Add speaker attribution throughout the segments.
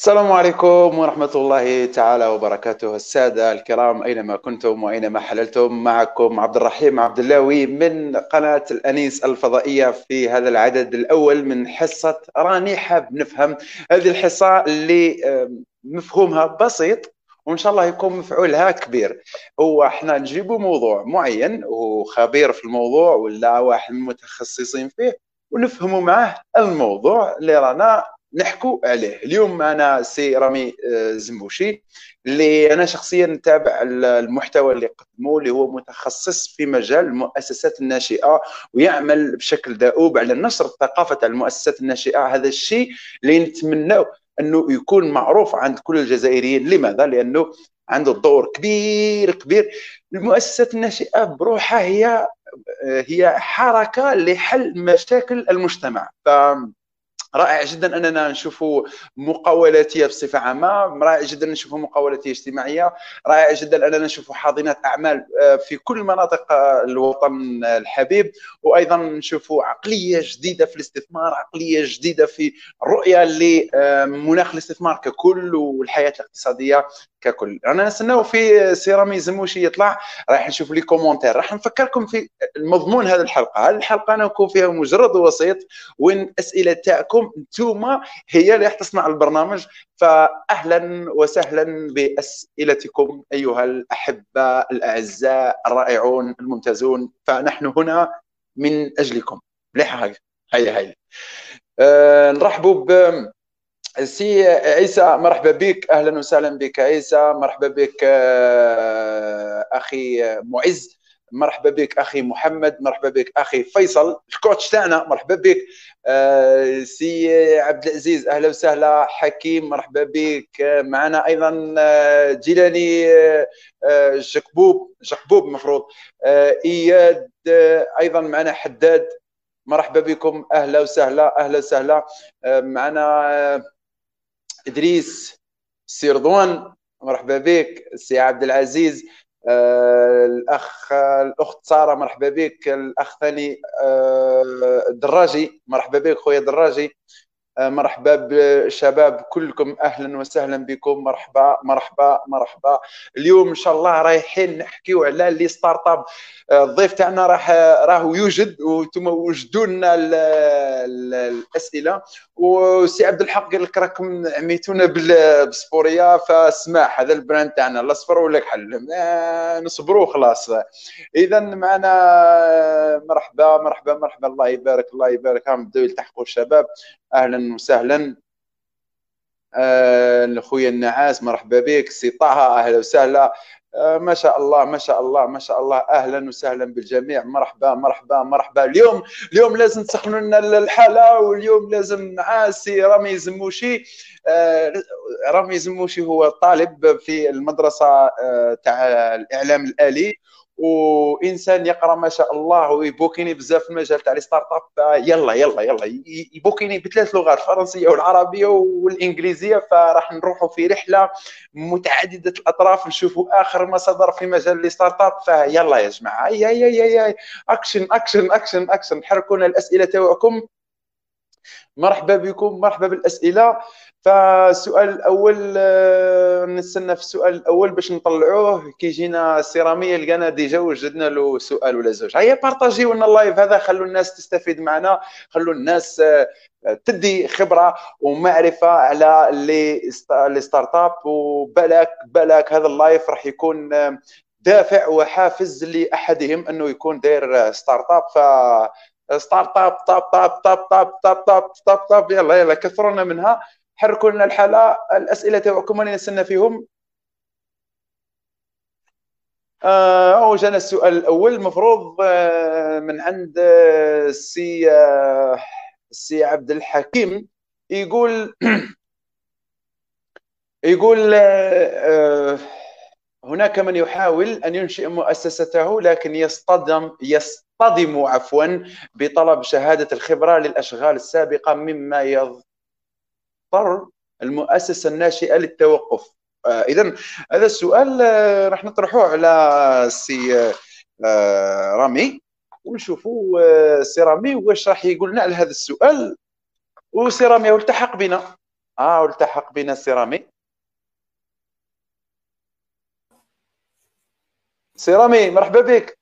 Speaker 1: السلام عليكم ورحمة الله تعالى وبركاته. السادة الكرام أينما كنتم وأينما حللتم معكم عبد الرحيم عبد اللاوي من قناة الأنيس الفضائية في هذا العدد الأول من حصة راني حاب نفهم هذه الحصة اللي مفهومها بسيط وإن شاء الله يكون مفعولها كبير. هو إحنا نجيبوا موضوع معين وخبير في الموضوع ولا واحد من المتخصصين فيه ونفهموا معاه الموضوع اللي رانا نحكوا عليه. اليوم معنا سي رامي آه، زمبوشي اللي أنا شخصيا نتابع المحتوى اللي قدمه اللي هو متخصص في مجال المؤسسات الناشئة ويعمل بشكل دؤوب على نشر ثقافه المؤسسات الناشئة. هذا الشيء اللي نتمناه أنه يكون معروف عند كل الجزائريين. لماذا؟ لأنه عنده دور كبير كبير. المؤسسات الناشئة بروحها هي هي حركة لحل مشاكل المجتمع. ف رائع جدا أننا نشوف مقاولاتيه بصفة عامة رائع جدا نشوف مقاولاتيه اجتماعيه رائع جدا أننا نشوف حاضنات أعمال آه، في كل مناطق آه، الوطن الحبيب. وأيضا نشوف عقلية جديدة في الاستثمار عقلية جديدة في الرؤيه لمناخ الاستثمار ككل والحياة الاقتصادية ككل. رانا نستناو في سيرامي زموشي يطلع راح نشوف les commentaires. راح نفكركم في المضمون هذه الحلقة. هذه الحلقة أنا نكون فيها مجرد وسيط وين الاسئله تاعكم أنتم هي اللي راح تصنع البرنامج. فاهلا وسهلا بأسئلتكم أيها الاحباء الأعزاء الرائعون الممتازون. فنحن هنا من أجلكم. مليحه هاي هيا هيا أه نرحبوا ب سي عيسى مرحبا بك. أهلا وسهلا بك عيسى مرحبا بك آه، أخي معز. مرحبا بك أخي محمد مرحبا بك أخي فيصل ال coach تاعنا مرحبا بك. آه، سي عبد العزيز أهلا وسهلا. حكيم مرحبا بك. معنا أيضا آه، جيلاني جكبوب جكبوب المفروض إياد أيضا معنا حداد. مرحبا بكم أهلا وسهلا أهلا وسهلا. معنا إدريس سي رضوان مرحبا بك. سي عبد العزيز آه الأخ الأخت سارة مرحبا بك. الأخ ثاني آه دراجي. مرحبا بك خويا دراجي. آه، مرحبا بالشباب كلكم. أهلا وسهلا بكم. مرحبا مرحبا مرحبا. اليوم إن شاء الله رايحين نحكيو على les start-up آه، الضيف تاعنا راح راهو يوجد وأنتم وجدوا لنا الأسئلة. وسي عبد الحق قال لك راكم عميتونا بالسبوريه فاسمح هذا ال brand تاعنا. الأصفر ولا كحل نصبروا خلاص. اذا معنا مرحبا مرحبا مرحبا. الله يبارك الله يبارك. هم بداو يلتحقوا الشباب. أهلا وسهلا. آه النعاس مرحبا بك. سي طه أهلا وسهلا. آه ما شاء الله ما شاء الله ما شاء الله. أهلا وسهلا بالجميع. مرحبا مرحبا مرحبا. اليوم اليوم لازم تسخنوا لنا الحاله واليوم لازم نعاسي رامي زموشي. آه رامي زموشي هو طالب في المدرسة آه تاع الإعلام الآلي. وإنسان يقرأ ما شاء الله ويبوكيني بزاف في المجال تاع les start-up يلا يلا يلا يبوكيني بثلاث لغات الفرنسيه والعربية والإنجليزية فراح نروحوا في رحلة متعددة الأطراف نشوفوا آخر ما صدر في مجال les start-up فيلا يا جماعة يا يا يا يا أكشن أكشن أكشن أكشن حركونا الأسئلة تاعكم. مرحبا بكم مرحبا بالأسئلة. فالسؤال الأول آه، نستنى في السؤال الأول باش نطلعوه. كي جينا ça ramé لقينا déjà وجدنا له سؤال ولا زوج. هيا partagiو لنا ال live هذا. خلوا الناس تستفيد معنا. خلوا الناس آه، تدي خبرة ومعرفة على les start-up وبالاك بالاك هذا ال live راح يكون آه، دافع وحافز لأحدهم إنه يكون داير start-up ف start-up tape tape tape tape tape tape tape tape يلا يلا كثرونا منها. حركوا لنا الحاله الأسئلة تاعكم اللي نستنى فيهم؟ آه جانا السؤال الأول. المفروض آه من عند السي آه السي عبد الحكيم يقول يقول هناك من يحاول أن ينشئ مؤسسته لكن يصطدم يصطدم عفوا بطلب شهادة الخبرة للأشغال السابقة مما يض تضطر المؤسسة الناشئة للتوقف. آه اذا هذا السؤال آه راح نطرحه على سي آه رامي. ونشوفوا آه، سي رامي واش راح يقول لنا على هذا السؤال. وسي رامي التحق بنا. آه والتحق بنا سيرامي سيرامي مرحبا بك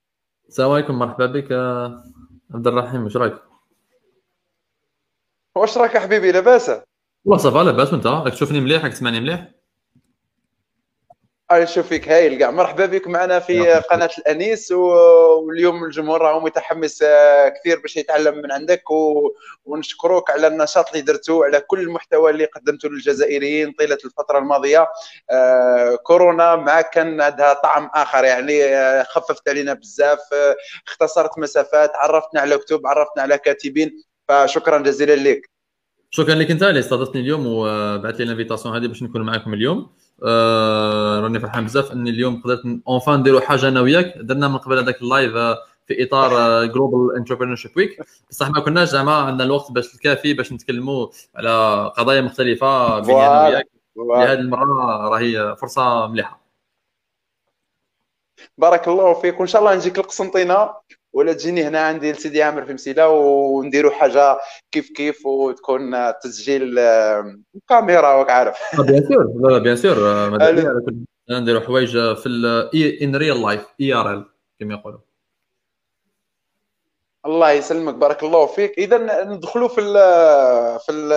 Speaker 2: السلام عليكم مرحبا بك عبد الرحيم واش رايك؟
Speaker 1: واش راك حبيبي لاباس؟
Speaker 2: والله صافا لاباس وانت راك تشوفني مليح راك تسمعني مليح؟
Speaker 1: نشوف فيك؟ هايل كاع مرحبا بك معنا في قناة الأنيس واليوم الجمهور راهو متحمس آه، كثير باش يتعلم من عندك و... ونشكروك على النشاط اللي درته على كل المحتوى اللي قدمته للجزائريين طيلة الفترة الماضية. آه كورونا معك كان عندها طعم آخر يعني آه خففت علينا بزاف اختصرت مسافات عرفتنا على كتب عرفتنا على كاتبين. فشكرا جزيلا لك.
Speaker 2: شكرا لك أنت اللي استضفتني اليوم وبعث لي ال invitation هذه باش نكون معكم اليوم. آه راني فرحان بزاف اني اليوم قدرت enfin نديروا حاجة أنا وياك. درنا من قبل هذاك ال live آه، في إطار Global Entrepreneurship Week بصح ما كناش زعما عندنا الوقت باش الكافي باش نتكلموا على قضايا مختلفة بيني أنا وياك. هذه المرة راهي فرصة مليحة.
Speaker 1: بارك الله فيك وإن شاء الله نجيك القسنطينه ولا تجيني هنا عندي لسيدي عامر في مسيلة ونديروا حاجة كيف كيف وتكون تسجيل كاميرا راك عارف.
Speaker 2: bien sûr. لا لا bien sûr. نديروا حوايج في en real life IRL كما يقولوا.
Speaker 1: الله يسلمك بارك الله فيك. إذا ندخلوا في ال في ال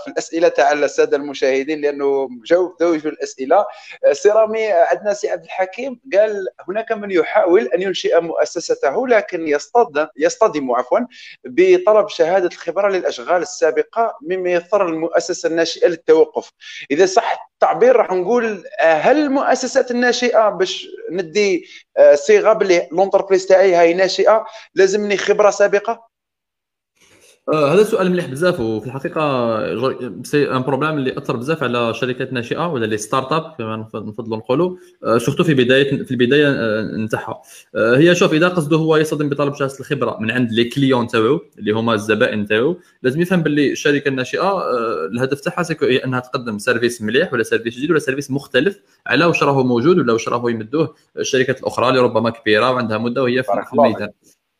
Speaker 1: في الأسئلة تاع الساده المشاهدين لأنه جاوب في الأسئلة. ça ramé عندنا سي عبد الحكيم قال هناك من يحاول أن ينشئ مؤسسته لكن يصطدم يصطدم عفوا بطلب شهادة الخبرة للأشغال السابقة مما يضطر المؤسسة الناشئة للتوقف. إذا صح التعبير راح نقول هل المؤسسات الناشئة باش ندي صيغة باللي l'entreprise تاعي هاي ناشئة لازمني خبرة سابقة؟
Speaker 2: آه هذا سؤال مليح بزاف وفي الحقيقة c'est un problème اللي أثر بزاف على شركات ناشئة ولا les start-up كما نفضلوا نقولوا آه شفتوا في بدايه في البداية آه نتاعها. آه هي شوف إذا قصده هو يصطدم بطلب شهاده الخبرة من عند les clients تاعو اللي هما الزبائن تاعو لازم يفهم باللي الشركة الناشئة آه الهدف تاعها هي إنها تقدم service مليح ولا service جديد ولا service مختلف على واش راهو موجود ولا واش راهو يمدوه الشركات الأخرى اللي ربما كبيرة وعندها مدة وهي في الميدان.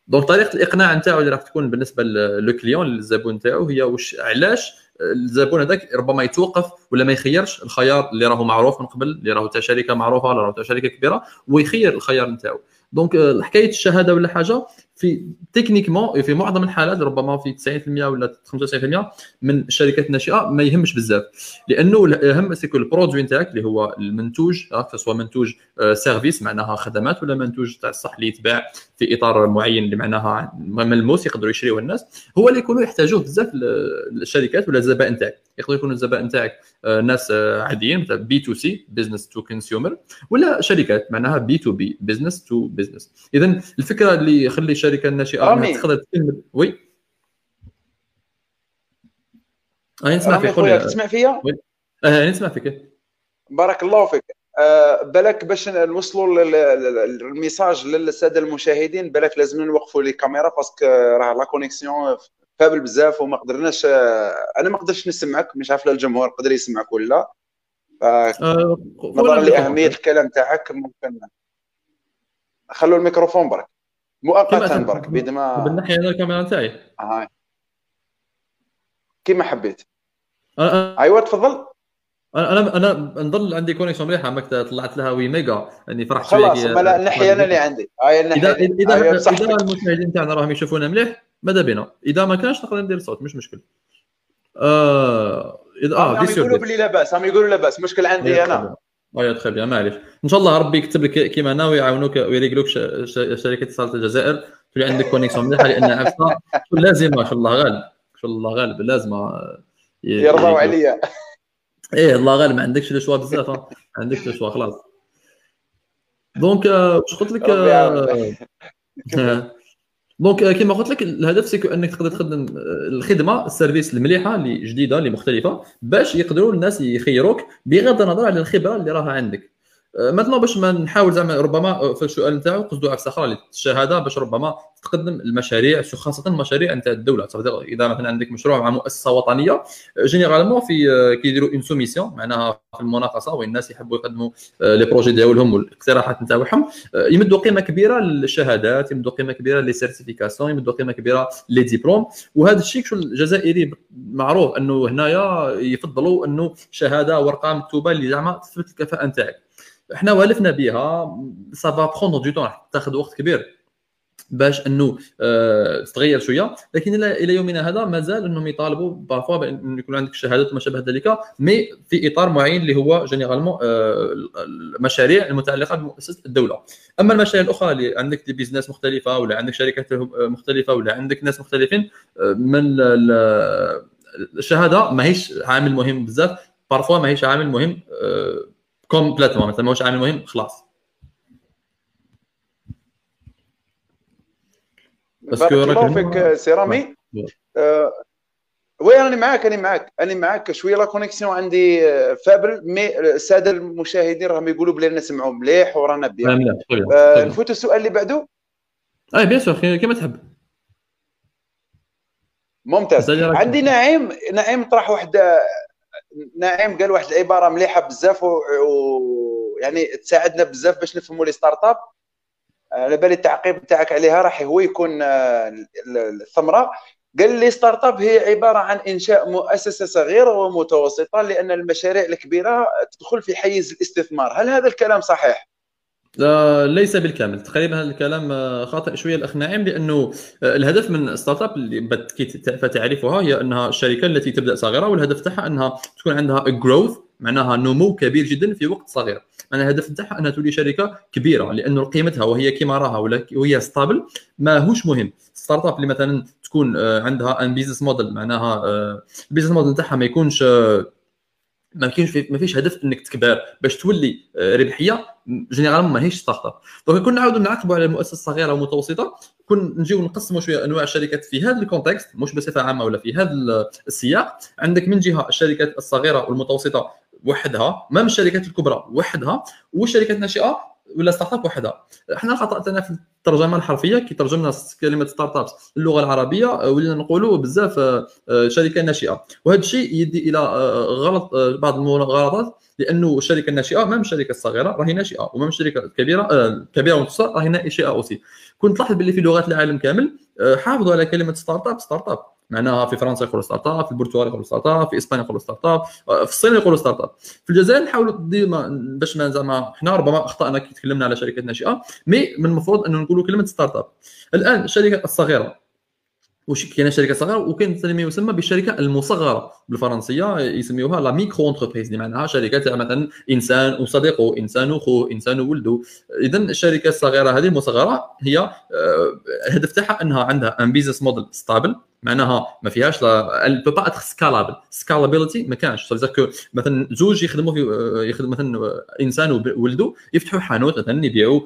Speaker 2: donc طريقة الإقناع نتاعو اللي راح تكون بالنسبة le client للزبون نتاعو هي واش علاش الزبون هذاك ربما يتوقف ولا ما يخيرش الخيار اللي راهو معروف من قبل اللي راهو تاع شركة معروفة ولا راهو تاع شركة كبيرة ويخير الخيار نتاعو. donc حكاية الشهادة ولا حاجة في techniquement في معظم الحالات ربما في 90% ولا 95% من الشركات الناشئه ما يهمش بزاف. لأنه الاهم c'est que ال produit نتاعك اللي هو المنتوج سواء منتوج service معناها خدمات ولا منتوج تاع الصح اللي يتباع في إطار معين اللي معناها ملموس يقدروا يشريوه الناس هو اللي يكونوا يحتاجوه بزاف الشركات ولا الزبائن تاعك. يقدروا يكونوا الزبائن تاعك ناس عاديين مثلا B to C business to consumer ولا شركات معناها B to B business to business اذا الفكرة اللي يخلي الشركة الناشئة. إنها تقدر تكمل oui.
Speaker 1: أنا نسمع فيك خويا تسمع فيا؟
Speaker 2: آه نسمع فيك.
Speaker 1: بارك الله فيك. أه بالك باش نوصلوا ال message للسادة المشاهدين بالك لازم نوقفوا les caméras parce que راه la connexion faible بزاف وما قدرناش أنا ما قدرتش نسمعك مش عارف الجمهور قدر يسمعك ولا نظرا لأهمية الكلام تاعك ممكن خلوا الميكروفون برك. مؤقتا برك بيد ما
Speaker 2: بالناحيه هذا الكاميرا تاعي
Speaker 1: آه. كيما حبيت. أه أيوه تفضل.
Speaker 2: أنا أنا نضل عندي كونيكسيون مليحه ماك طلعت لها وي ميجا إني فرحت
Speaker 1: شوية خلاص ما الناحيه أنا اللي عندي.
Speaker 2: هاي الناحيه اذا إذا, إذا المشاهدين تاعنا راهم يشوفونا مليح ماذا بنا إذا ما كانش نقدر ندير صوت مش مشكل.
Speaker 1: آه اذا آه يقولوا بلي لاباس هم يقولوا لاباس مشكل عندي أنا.
Speaker 2: ايوا تخي بيان معليش إن شاء الله ربي يكتب لك كيما أنا ويعاونوك ويريقلوك شركة اتصالات الجزائر. تولي عندك كونيكسيون مليحة لأن عرفتها لازم ان شاء الله غالب. شاء الله غالب. لازم
Speaker 1: يرضوا عليا
Speaker 2: إيه الله غالب. ما عندكش لو شوا بزاف ما عندكش لو شوا خلاص. دونك واش قلت لك donc كما قلت لك الهدف c'est que أنك تقدر تخدم الخدمة ال service المليحة اللي جديده اللي مختلفه باش يقدروا الناس يخيروك بغض النظر على الخبرة اللي راها عندك. مثلا باش ما نحاول زعما ربما في السؤال نتاعو قصدو أخرى الشهاده باش ربما تقدم المشاريع خاصة المشاريع نتاع الدولة. إذا مثلا عندك مشروع مع مؤسسة وطنية généralement في كي يديروا une soumission معناها في المناقصة وين الناس يحبوا يقدموا les projets ديالهم والاقتراحات نتاعهم. يمدوا قيمة كبيرة للشهادات يمدوا قيمة كبيرة les certifications يمدوا قيمة كبيرة les diplômes وهذا الشيء الجزائري معروف أنه هنايا يفضلوا أنه شهادة ورقة مكتوبة اللي زعما تثبت الكفاءة نتاعك. إحنا والفنا بها ça va prendre du temps تاخذ وقت كبير باش إنه آه تتغير شوية. لكن إلى يومنا هذا مازال إنهم يطالبوا parfois بأن يكون عندك شهادات وما شابه ذلك mais في إطار معين اللي هو généralement آه المشاريع المتعلقة بمؤسسة الدولة. أما المشاريع الأخرى اللي عندك des business مختلفة ولا عندك شركات مختلفة ولا عندك ناس مختلفين آه من الشهادة ماهيش عامل مهم بزاف parfois ماهيش عامل مهم آه complètement مثلا ماهوش عامل مهم خلاص.
Speaker 1: بارك الله فيك سي رامي آه oui راني معاك؟ راني معاك راني معاك. شوية la connexion عندي faible mais السادة المشاهدين راهم يقولوا بلي نسمعوا مليح ورانا bien. آه نفوت السؤال اللي بعده.
Speaker 2: eh bien sûr كيما تحب.
Speaker 1: ممتاز. عندي نعيم نعيم طرح واحد نعيم قال واحد العبارة مليحة بزاف ويعني و... تساعدنا بزاف باش نفهموا les startups على بالي التعقيب تاعك عليها راح هو يكون الثمرة. قال les startups هي عبارة عن إنشاء مؤسسة صغيرة ومتوسطة لأن المشاريع الكبيرة تدخل في حيز الاستثمار. هل هذا الكلام صحيح؟
Speaker 2: ليس بالكامل. تقريبا هذا الكلام خاطئ شوية الاخ نعيم لأنه الهدف من startup اللي فتعرفها هي أنها الشركة التي تبدأ صغيرة والهدف تاعها أنها تكون عندها growth معناها نمو كبير جدا في وقت صغير. معناها الهدف نتاعها أنها تولي شركة كبيرة لأنه قيمتها وهي كيما راها وهي stable ماهوش مهم. startup اللي مثلا تكون عندها un business model معناها ال business model نتاعها ما يكونش ما كاينش ما فيش هدف إنك تكبر باش تولي ربحية généralement ماهيش startup donc كون نعاودوا نعقبوا على المؤسسة الصغيرة ومتوسطه كون نجيو نقسموا شوية أنواع الشركات في هذا ال contexte مش بصفة عامة ولا في هذا السياق. عندك من جهة الشركات الصغيرة والمتوسطة وحدها ما الشركات الكبرى وحدها والشركات الناشئه ولا startup وحدها إحنا خطأتنا في الترجمة الحرفية كي ترجمنا كلمة startup اللغة العربية ولينا نقولوا بزاف شركة ناشئة. وهذا الشيء يدي إلى غلط بعض المغالطات لأنه الشركة الناشئة ما الشركة الصغيرة راهي ناشئة وما الشركة الكبيرة كبيرة ومتوسطه راهي ناشئة aussi كنت تلاحظ باللي في لغات العالم كامل حافظوا على كلمة startup startup معناها في فرنسا يقولوا startup في البرتغال يقولوا startup في إسبانيا يقولوا startup في الصين يقولوا startup في الجزائر نحاولوا ديما باش ما زعما إحنا ربما أخطأنا كي تكلمنا على شركات ناشئة mais من المفروض إنه نقولوا كلمة startup الآن الشركات الصغيرة وش كاينة شركة صغيرة؟ وكاين ما يسمى بالشركة المصغرة بالفرنسية يسميوها la micro-entreprise اللي معناها شركة تاع مثلا إنسان وصديقه إنسان وخوه إنسان وولده. اذا الشركة الصغيرة هذه المصغرة هي الهدف تاعها إنها عندها un business model stable معناها ما فيهاش elle peut pas être scalable scalabilité ما كانش. so مثلا زوج يخدموا في يخدم مثلا إنسان وولده يفتحوا حانوت مثلا يبيعوا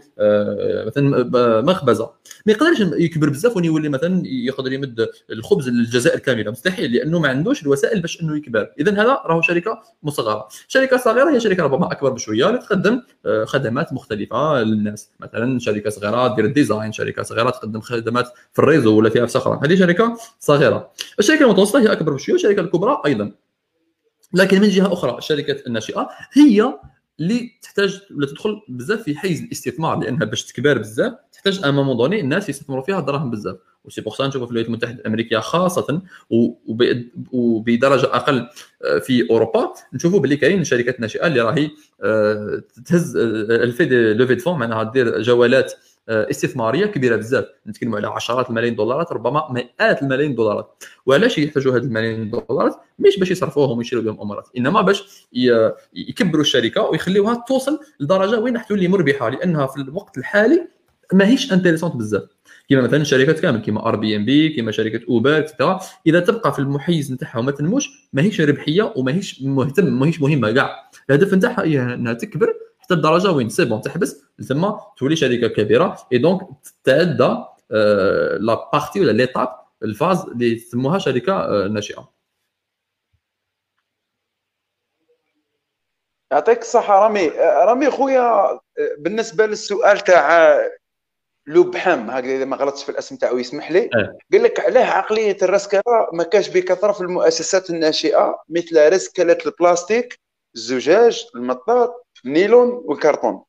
Speaker 2: مثلا مخبزة. ما يقدرش يكبر بزاف ويولي مثلا يقدر يمد الخبز للجزائر كاملة. مستحيل لأنه ما عندوش الوسائل باش إنه يكبر. اذا هذا راهو شركة مصغرة. شركة صغيرة هي شركة ربما أكبر بشوية اللي تقدم خدمات مختلفة للناس. مثلا شركة صغيرة دير ال design شركة صغيرة تقدم خدمات في ال réseau ولا في أخرى هذه شركة صغيرة. الشركة المتوسطة هي أكبر بشوية الشركة الكبرى أيضا. لكن من جهة أخرى الشركات الناشئة هي اللي تحتاج ولا تدخل بزاف في حيز الاستثمار لأنها باش تكبر بزاف تحتاج مومون دوني الناس يستثمروا فيها دراهم بزاف. وسي بوغ سا نشوفوا في الولايات المتحدة الأمريكية خاصة وبدرجة أقل في أوروبا نشوفوا باللي كاين شركات ناشئة اللي راهي تهز الفي دي لوفي فون معناها دير جولات استثمارية كبيرة بزاف. نتكلموا على عشرات الملايين دولارات ربما مئات الملايين دولارات. وعلاش يحتاجوا هذه الملايين دولارات؟ مش باش يصرفوهم ويشيروا بهم امارات إنما باش يكبروا الشركة ويخليوها توصل لدرجة وين راح تولي مربحة لأنها في الوقت الحالي ماهيش انتريسونت بزاف. كما مثلا شركات كامل كما ار بي ام بي كما شركه اوبر اكسترا إذا تبقى في المحيز نتاعها وما تنموش ماهيش ربحية وماهيش مهتم ماهيش مهمة كاع. الهدف نتاعها هي إنها تكبر حتى الدرجة وين؟ سي بون تحبس؟ ثم تولي شركة كبيرة. اي دونك تتعدى لا بارتي ولا ليتاب الفاز اللي يسموها شركة ناشئة.
Speaker 1: يعطيك الصحة رامي. رامي خويا بالنسبة للسؤال تاع لوبحام هكذا اذا ما غلطتش في الاسم تاعو يسمح لي؟
Speaker 2: أه.
Speaker 1: قال لك علاه عقلية الرسكلة ما كاش بكثرة في المؤسسات الناشئة مثل رسكلة البلاستيك. الزجاج المطاط النيلون والكرتون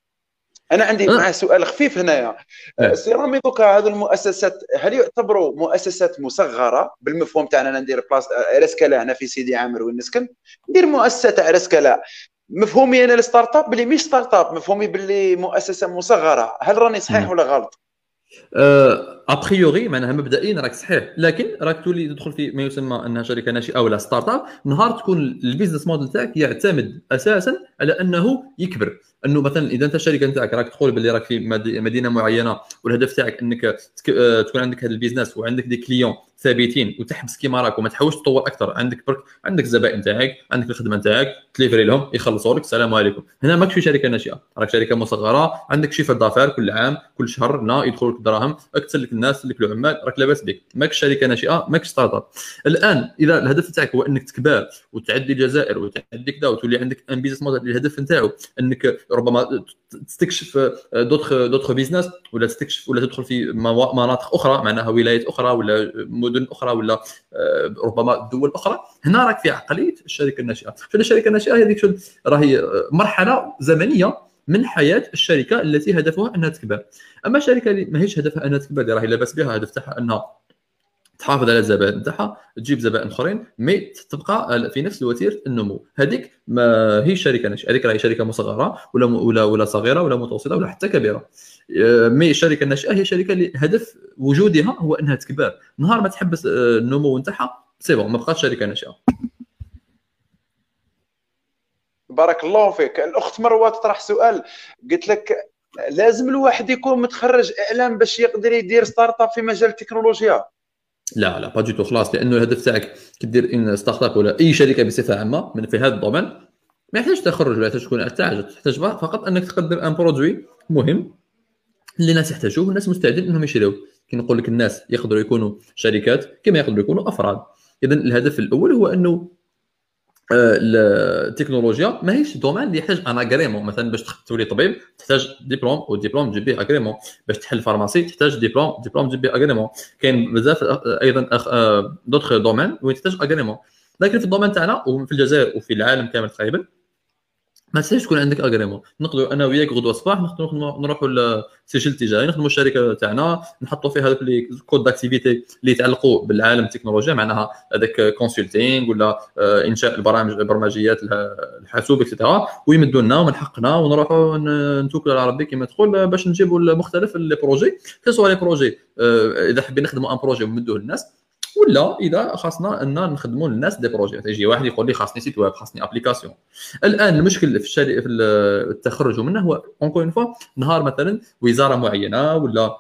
Speaker 1: أنا عندي أه. معاه سؤال خفيف هنايا. أه. سي رامي دوكا هذه المؤسسات هل يعتبروا مؤسسات مصغرة؟ بالمفهوم تاعنا أنا ندير بلاس رسكلة هنا في سيدي عامر وين نسكن. ندير مؤسسة تاع رسكلة مفهومي أنا ال startup بلي مش startup مفهومي باللي مؤسسة مصغرة. هل راني صحيح ولا غلط؟
Speaker 2: a priori معناها مبدئيا راك صحيح لكن راك تولي تدخل في ما يسمى انها شركة ناشئة ولا startup نهار تكون ال business model تاعك يعتمد أساسا على أنه يكبر. أنه مثلا إذا أنت الشركة نتاعك راك تقول باللي راك في مدينة معينة والهدف تاعك إنك آه، تكون عندك هذا ال business وعندك des clients ثابتين وتحبس كيما راك وما تحاولش تطور أكثر عندك برك عندك الزبائن تاعك عندك الخدمة تاعك تليفري لهم يخلصوا لك السلام عليكم. هنا ماكش في شركة ناشئة راك شركة مصغرة عندك chiffre d'affaires كل عام كل شهر هنا يدخل لك دراهم تسلك الناس تسلك العمال راك لاباس بك ماكش شركة ناشئة ماكش startup. الآن إذا الهدف تاعك هو إنك تكبر وتعدي الجزائر وتعدي كذا وتولي عندك un business model الهدف نتاعو إنك ربما تستكشف d'autres d'autres business ولا تستكشف ولا تدخل في مناطق أخرى معناها ولايات أخرى ولا مدن أخرى ولا آه، ربما دول أخرى. هنا راك في عقلية الشركة الناشئة. الشركة الناشئة؟ هذيك راهي آه، مرحلة زمنية من حياة الشركة التي هدفها أنها تكبر. أما الشركة اللي ماهيش هدفها أنها تكبر راهي لاباس بها هدف تاعها أنها تحافظ على الزبائن تاعها تجيب زبائن آخرين mais تبقى في نفس وتيره النمو. هذيك ما هي شركة ناشئه هذيك راهي شركة مصغرة ولا ولا ولا صغيرة ولا متوسطة ولا حتى كبيرة. آه، mais الشركة الناشئه هي شركة اللي هدف وجودها هو إنها تكبر. نهار ما تحبس آه، النمو نتاعها c'est bon ما بقاتش شركة ناشئه
Speaker 1: بارك الله فيك. الأخت مروة تطرح سؤال. قلت لك لازم الواحد يكون متخرج إعلام باش يقدر يدير startup في مجال التكنولوجيا.
Speaker 2: لا لا pas du tout خلاص لأنه الهدف تاعك كدير une startup ولا أي شركة بصفة عامة من في هذا ال domaine ما يحتاج تخرج ولا تكون تحتاج تحتاج فقط إنك تقدم un produit مهم اللي الناس يحتاجوه والناس مستعدين إنهم يشريوه كي نقول لك الناس يقدروا يكونوا شركات كما يقدروا يكونوا أفراد. اذا الهدف الأول هو أنه التكنولوجيا ماهيش domaine اللي يحتاج un agrément مثلا باش تولي طبيب تحتاج diplôme و diplôme تجيب به agrément باش تحل pharmacie تحتاج diplôme diplôme تجيب به agrément كاين بزاف آه، أيضا d'autres domaines وين تحتاج agrément لكن في ال domaine تاعنا وفي الجزائر وفي العالم كامل تقريبا ما تنساش تكون عندك agrément نقدروا أنا وياك غدوة الصباح نروحوا للسجل التجاري نخدموا الشركة تاعنا نحطوا فيها هذوك les codes d'activité اللي يتعلقوا بالعالم التكنولوجيا معناها هذاك consulting ولا آه، إنشاء البرامج البرمجيات الحاسوب et cetera ويمدوا لنا ومن حقنا ونروحوا نتوكلوا على ربي كما تقول باش نجيبوا مختلف les projets سواء les projets إذا حابين نخدموا un projet ونمدوه للناس ولا إذا خاصنا أن نخدموا للناس des projets. يجي واحد يقول لي خاصني site web خاصني application. الآن المشكل في الشركة في التخرج منه هو encore une fois نهار مثلا وزارة معينة ولا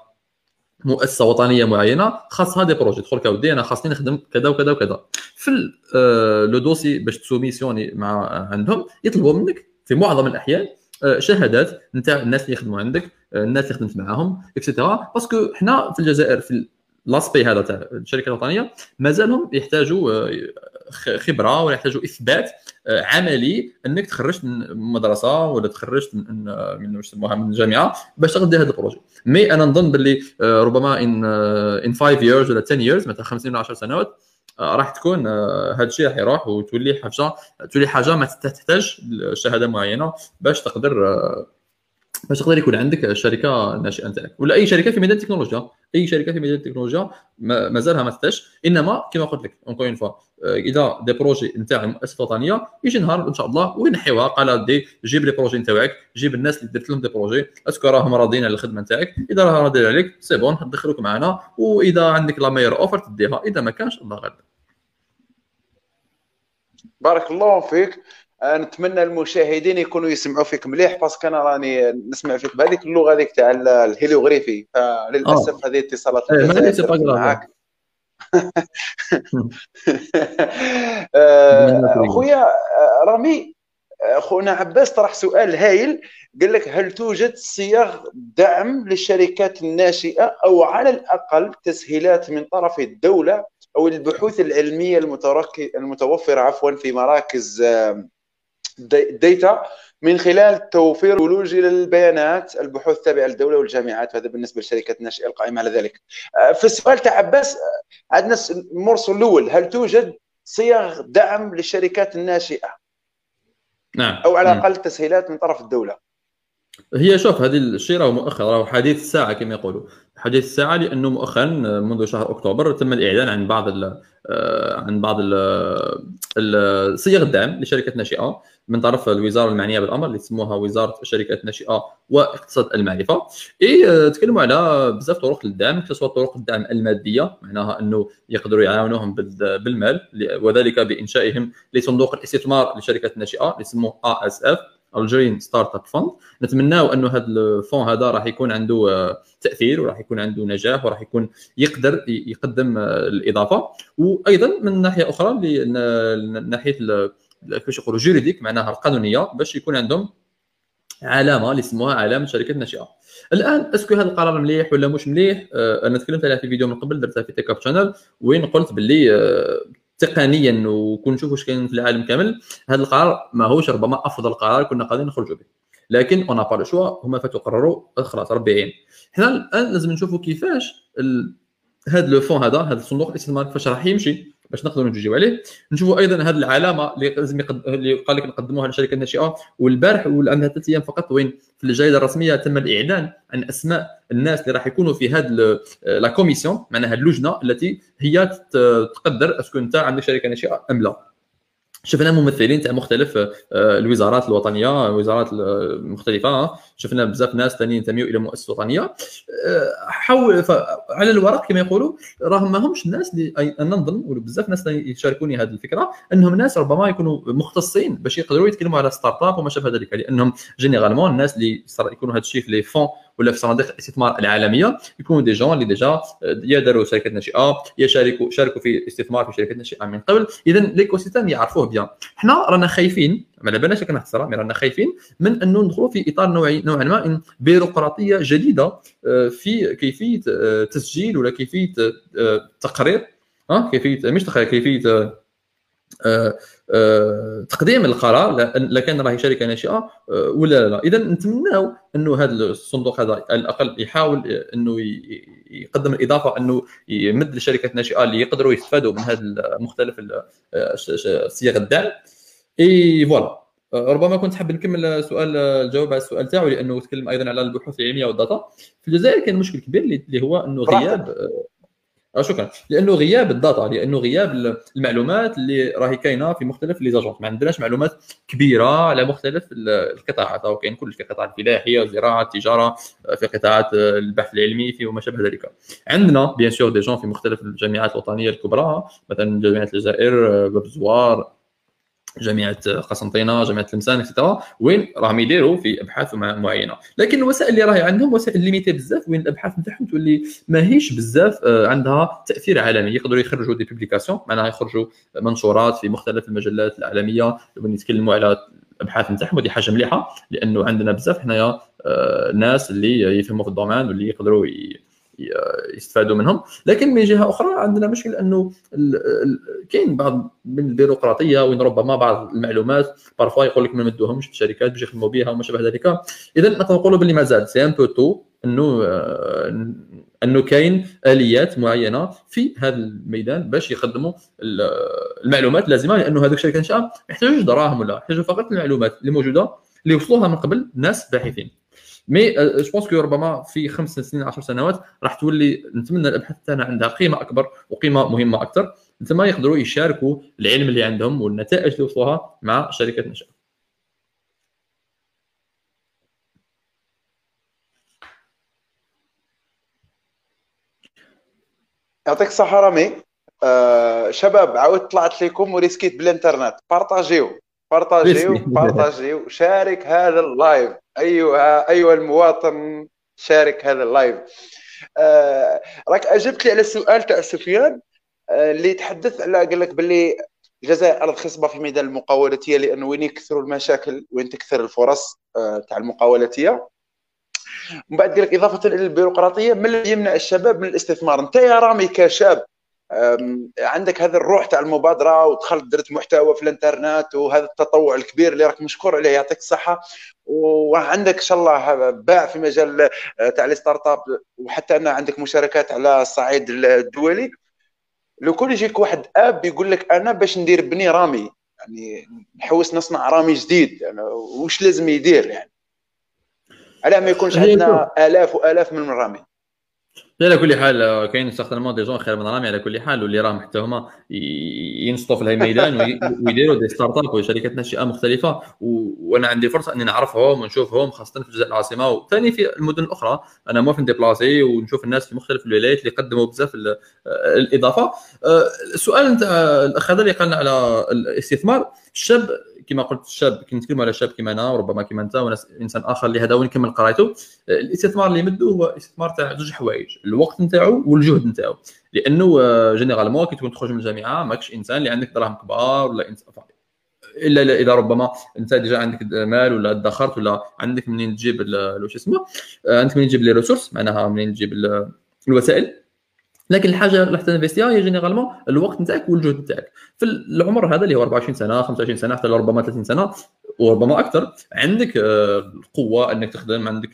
Speaker 2: مؤسسة وطنية معينة خاصها des projets. تدخل كودي أنا خاصني نخدم كذا وكذا وكذا. في آه، le dossier باش تسوميسيوني مع عندهم يطلبوا منك في معظم الأحيان آه، شهادات نتاع الناس اللي يخدموا عندك آه، الناس اللي خدمت معاهم et cetera parce que حنا في الجزائر في l'aspect هذا تاع الشركة الوطنيه مازالهم يحتاجوا آه، خبرة ولا يحتاجوا إثبات آه، عملي إنك تخرجت من مدرسة ولا تخرجت من من يسموها من الجامعة باش تقدر هذا ال projet. mais أنا نظن باللي آه، ربما en en 5 ans ولا 10 ans مثلا 50 ولا 10 سنوات راح تكون هذا الشيء راح يروح وتولي حاجة تولي حاجة ما تحتاج شهاده معينة باش تقدر باش تقدر يكون عندك شركة ناشئة نتاعك ولا أي شركة في مجال التكنولوجيا. أي شركة في مجال التكنولوجيا مازالها ما تحتاج إنما كما قلت لك encore une fois إذا des projets نتاع مؤسسه وطنيه يجي نهار إن شاء الله وينحيوها قال دي جيب les projets نتاعك جيب الناس اللي درت لهم des projets est-ce que راهم راضيين على الخدمة نتاعك. إذا راه راضي عليك c'est bon ندخلوك معنا. وإذا عندك la meilleure offre تديها. إذا ما كانش الله غالب.
Speaker 1: بارك الله فيك. نتمنى المشاهدين يكونوا يسمعوا فيك مليح parce que أنا راني نسمع فيك بهذيك اللغة هذيك تاع الهيلوغريفي فللأسف هذه اتصالات
Speaker 2: إيه، معك
Speaker 1: آه، خويا آه، رامي خونا عباس طرح سؤال هايل. قال لك هل توجد صيغ دعم للشركات الناشئة أو على الأقل تسهيلات من طرف الدولة أو البحوث العلمية المتوفرة عفوا في مراكز الديتا من خلال توفير ولوجي للبيانات البحوث التابعه للدولة والجامعات. وهذا بالنسبة للشركات الناشئه القائمة على ذلك. آه، في السؤال تاع عباس آه، عندنا المرسل الأول. هل توجد صيغ دعم للشركات الناشئة؟
Speaker 2: نعم.
Speaker 1: أو على الأقل تسهيلات من طرف الدولة.
Speaker 2: هي شوف هذه الشيء راه مؤخر راه حديث الساعة كما يقولوا. حديث الساعة لأنه مؤخرا منذ شهر أكتوبر تم الإعلان عن بعض آه، عن بعض صيغ الدعم لشركات ناشئة من طرف الوزارة المعنية بالأمر اللي يسموها وزارة الشركات الناشئه واقتصاد المعرفة. إي آه، تكلموا على بزاف طرق للدعم سواء طرق الدعم المادية معناها أنه يقدروا يعاونوهم بالمال وذلك بإنشائهم لصندوق الاستثمار للشركات الناشئه اللي يسموه ا Algerian Startup Fund. نتمناو أنه هذا ال fonds هذا راح يكون عنده آه، تأثير وراح يكون عنده نجاح وراح يكون يقدر يقدم آه، الإضافة. وأيضا من ناحية أخرى ناحية كيفاش يقولوا juridique معناها القانونية باش يكون عندهم علامة اللي يسموها علامة شركة ناشئة. الآن est-ce que هذا القرار مليح ولا مش مليح؟ آه، أنا تكلمت عليها في فيديو من قبل درتها في Tech Up Channel وين قلت باللي تقنيا وكون واش كاين في العالم كامل هذا القرار ماهوش ربما أفضل قرار كنا قادرين نخرجوا به لكن on n'a pas le choix هما فاتوا قرروا خلاص ربي يعين حنا الآن لازم نشوفوا كيفاش. هذا le fonds هذا هذا الصندوق الاستثمار كيفاش راح يمشي باش نقدروا نجيو عليه نشوفوا أيضا هذه العلامة اللي لازم. اللي قال لك نقدموها للشركه الناشئه والبارح عندها ثلاث أيام فقط وين في الجريدة الرسمية تم الإعلان عن أسماء الناس اللي راح يكونوا في هذه la commission معناها اللجنة التي هي تقدر est-ce que انت عندك شركة ناشئة أم لا شفنا ممثلين تاع مختلف آه، الوزارات الوطنية الوزارات المختلفه شفنا بزاف ناس ثانيين ينتميوا إلى مؤسسة وطنية. آه، حول على الورق كما يقولوا راهم ما همش الناس اللي أنا نظن بزاف ناس يشاركوني هذه الفكرة إنهم ناس ربما يكونوا مختصين باش يقدروا يتكلموا على startup وما شابه ذلك. لأنهم généralement الناس اللي يكونوا هذا الشيء في les fonds ولا في صناديق الاستثمار العالمية يكونوا des gens اللي déjà يا داروا شركات ناشئة يا شاركوا شاركوا في الاستثمار في شركات ناشئة من قبل. اذا l'écosystème يعرفوه bien. حنا رانا خايفين ما على بالناش كنخسر رانا خايفين من أنه ندخلوا في إطار نوعي نوعا ما بيروقراطية جديدة آه، في كيفية آه، تسجيل ولا كيفية آه، تقرير. ها؟ كيفيه مش تقرير كيفية تقديم القرار لكان راهي شركة ناشئة ولا لا؟ إذا نتمناو أنه هذا الصندوق هذا على الأقل يحاول أنه يقدم الإضافة أنه يمد للشركات الناشئه اللي يقدروا يستفادوا من هذا مختلف صيغ الدعم. et voilà. ربما كنت حاب نكمل سؤال الجواب على السؤال تاعو لأنه تكلم أيضا على البحوث العلمية وال data. في الجزائر كان مشكل كبير اللي هو أنه غياب آه شكرا. لأنه غياب ال data لأنه غياب المعلومات اللي راهي كاينة في مختلف les agences ما عندناش معلومات كبيرة على مختلف القطاعات. أو كاين كل في قطاع الفلاحية الزراعة التجارة في قطاعات البحث العلمي في وما شابه ذلك. عندنا bien sûr des gens في مختلف الجامعات الوطنية الكبرى مثلا جامعة الجزائر باب الزوار جامعة قسنطينة جامعة تلمسان et cetera وين راهم يديروا في أبحاث معينة. لكن الوسائل اللي راهي عندهم وسائل limités بزاف وين الأبحاث نتاعهم تولي ماهيش بزاف آه، عندها تأثير عالمي. يقدروا يخرجوا des publications معناها يخرجوا منشورات في مختلف المجلات العالمية وين يتكلموا على الأبحاث نتاعهم ودي حاجة مليحة لأنه عندنا بزاف حنايا آه، ناس اللي يفهموا في ال domaine واللي يقدروا يستفادوا منهم. لكن من جهة أخرى عندنا مشكل أنه كاين بعض من البيروقراطية وين ربما بعض المعلومات parfois يقول لك ما نمدوهمش الشركات باش يخدموا بها وما شابه ذلك. اذا نقدر نقولوا باللي مازال c'est un peu tôt أنه آه، أنه كاين آليات معينة في هذا الميدان باش يقدموا المعلومات اللازمه لأنه هذوك الشركات الناشئه ما يحتاجوش دراهم ولا يحتاجوا فقط المعلومات اللي موجوده اللي وصلوها من قبل ناس باحثين. mais je pense que ربما في خمس سنين 10 سنوات راح تولي نتمنى الأبحاث تاعنا عندها قيمة أكبر وقيمة مهمة أكثر. تما يقدروا يشاركوا العلم اللي عندهم والنتائج اللي وصلوها مع شركات ناشئة
Speaker 1: يعطيك الصحة رامي. آه شباب عاودت طلعت لكم وريسكيت بالإنترنت. بارطاجيو بارطاجيو بارطاجيو. شارك هذا اللايف. ايها ايها المواطن شارك هذا اللايف. آه راك أجبت لي على السؤال تاع سفيان آه اللي تحدث على قال لك باللي الجزائر أرض خصبة في ميدان المقاولاتية لأنه وين يكثروا المشاكل وين تكثر الفرص آه تاع المقاولاتية. من بعد قال لك إضافة إلى البيروقراطية ما الذي يمنع الشباب من الاستثمار؟ أنت يا رامي كشاب عندك هذا الروح تاع المبادرة ودخلت درت محتوى في الانترنت وهذا التطوع الكبير اللي راك مشكور عليه يعطيك الصحة. وعندك إن شاء الله باع في مجال آه، تاع les startups وحتى أنا عندك مشاركات على الصعيد الدولي. لو كل يجيك واحد آب يقول لك أنا باش ندير بني رامي. يعني نحوس نصنع رامي جديد. يعني وش لازم يدير يعني؟ على ما يكونش عندنا آلاف وآلاف من الرامي
Speaker 2: على كل حال كاين certainement des gens خير من رامي على كل حال واللي راهم حتى هما ينشطوا في الميدان ويديروا des startups وشركات ناشئة مختلفة. وأنا عندي فرصة إني نعرفهم ونشوفهم خاصة في الجزائر العاصمة. وثاني في المدن الأخرى. أنا موافق نديبلاسي ونشوف الناس في مختلف الولايات اللي قدموا بزاف الإضافة. السؤال نتاع الأخ هذا اللي قالنا على الاستثمار. الشاب كما قلت الشاب كي نتكلموا على شاب كما أنا وربما كما أنت إنسان آخر اللي هذا وين كمل قرايته الاستثمار اللي يمدو هو استثمار تاع زوج حوايج الوقت نتاعو والجهد نتاعو. لأنه généralement كي تكون تخرج من الجامعة ماكش إنسان اللي عندك دراهم كبار ولا انت إلا إذا ربما أنت déjà عندك مال ولا ادخرت ولا عندك منين تجيب واش اسمه عندك منين تجيب les ressources معناها منين تجيب الوسائل. لكن الحاجة اللي تنفيستيها هي généralement الوقت نتاعك والجهد نتاعك. في العمر هذا اللي هو 24 سنة 25 سنة حتى ربما 30 سنة وربما أكثر عندك آه، القوة إنك تخدم عندك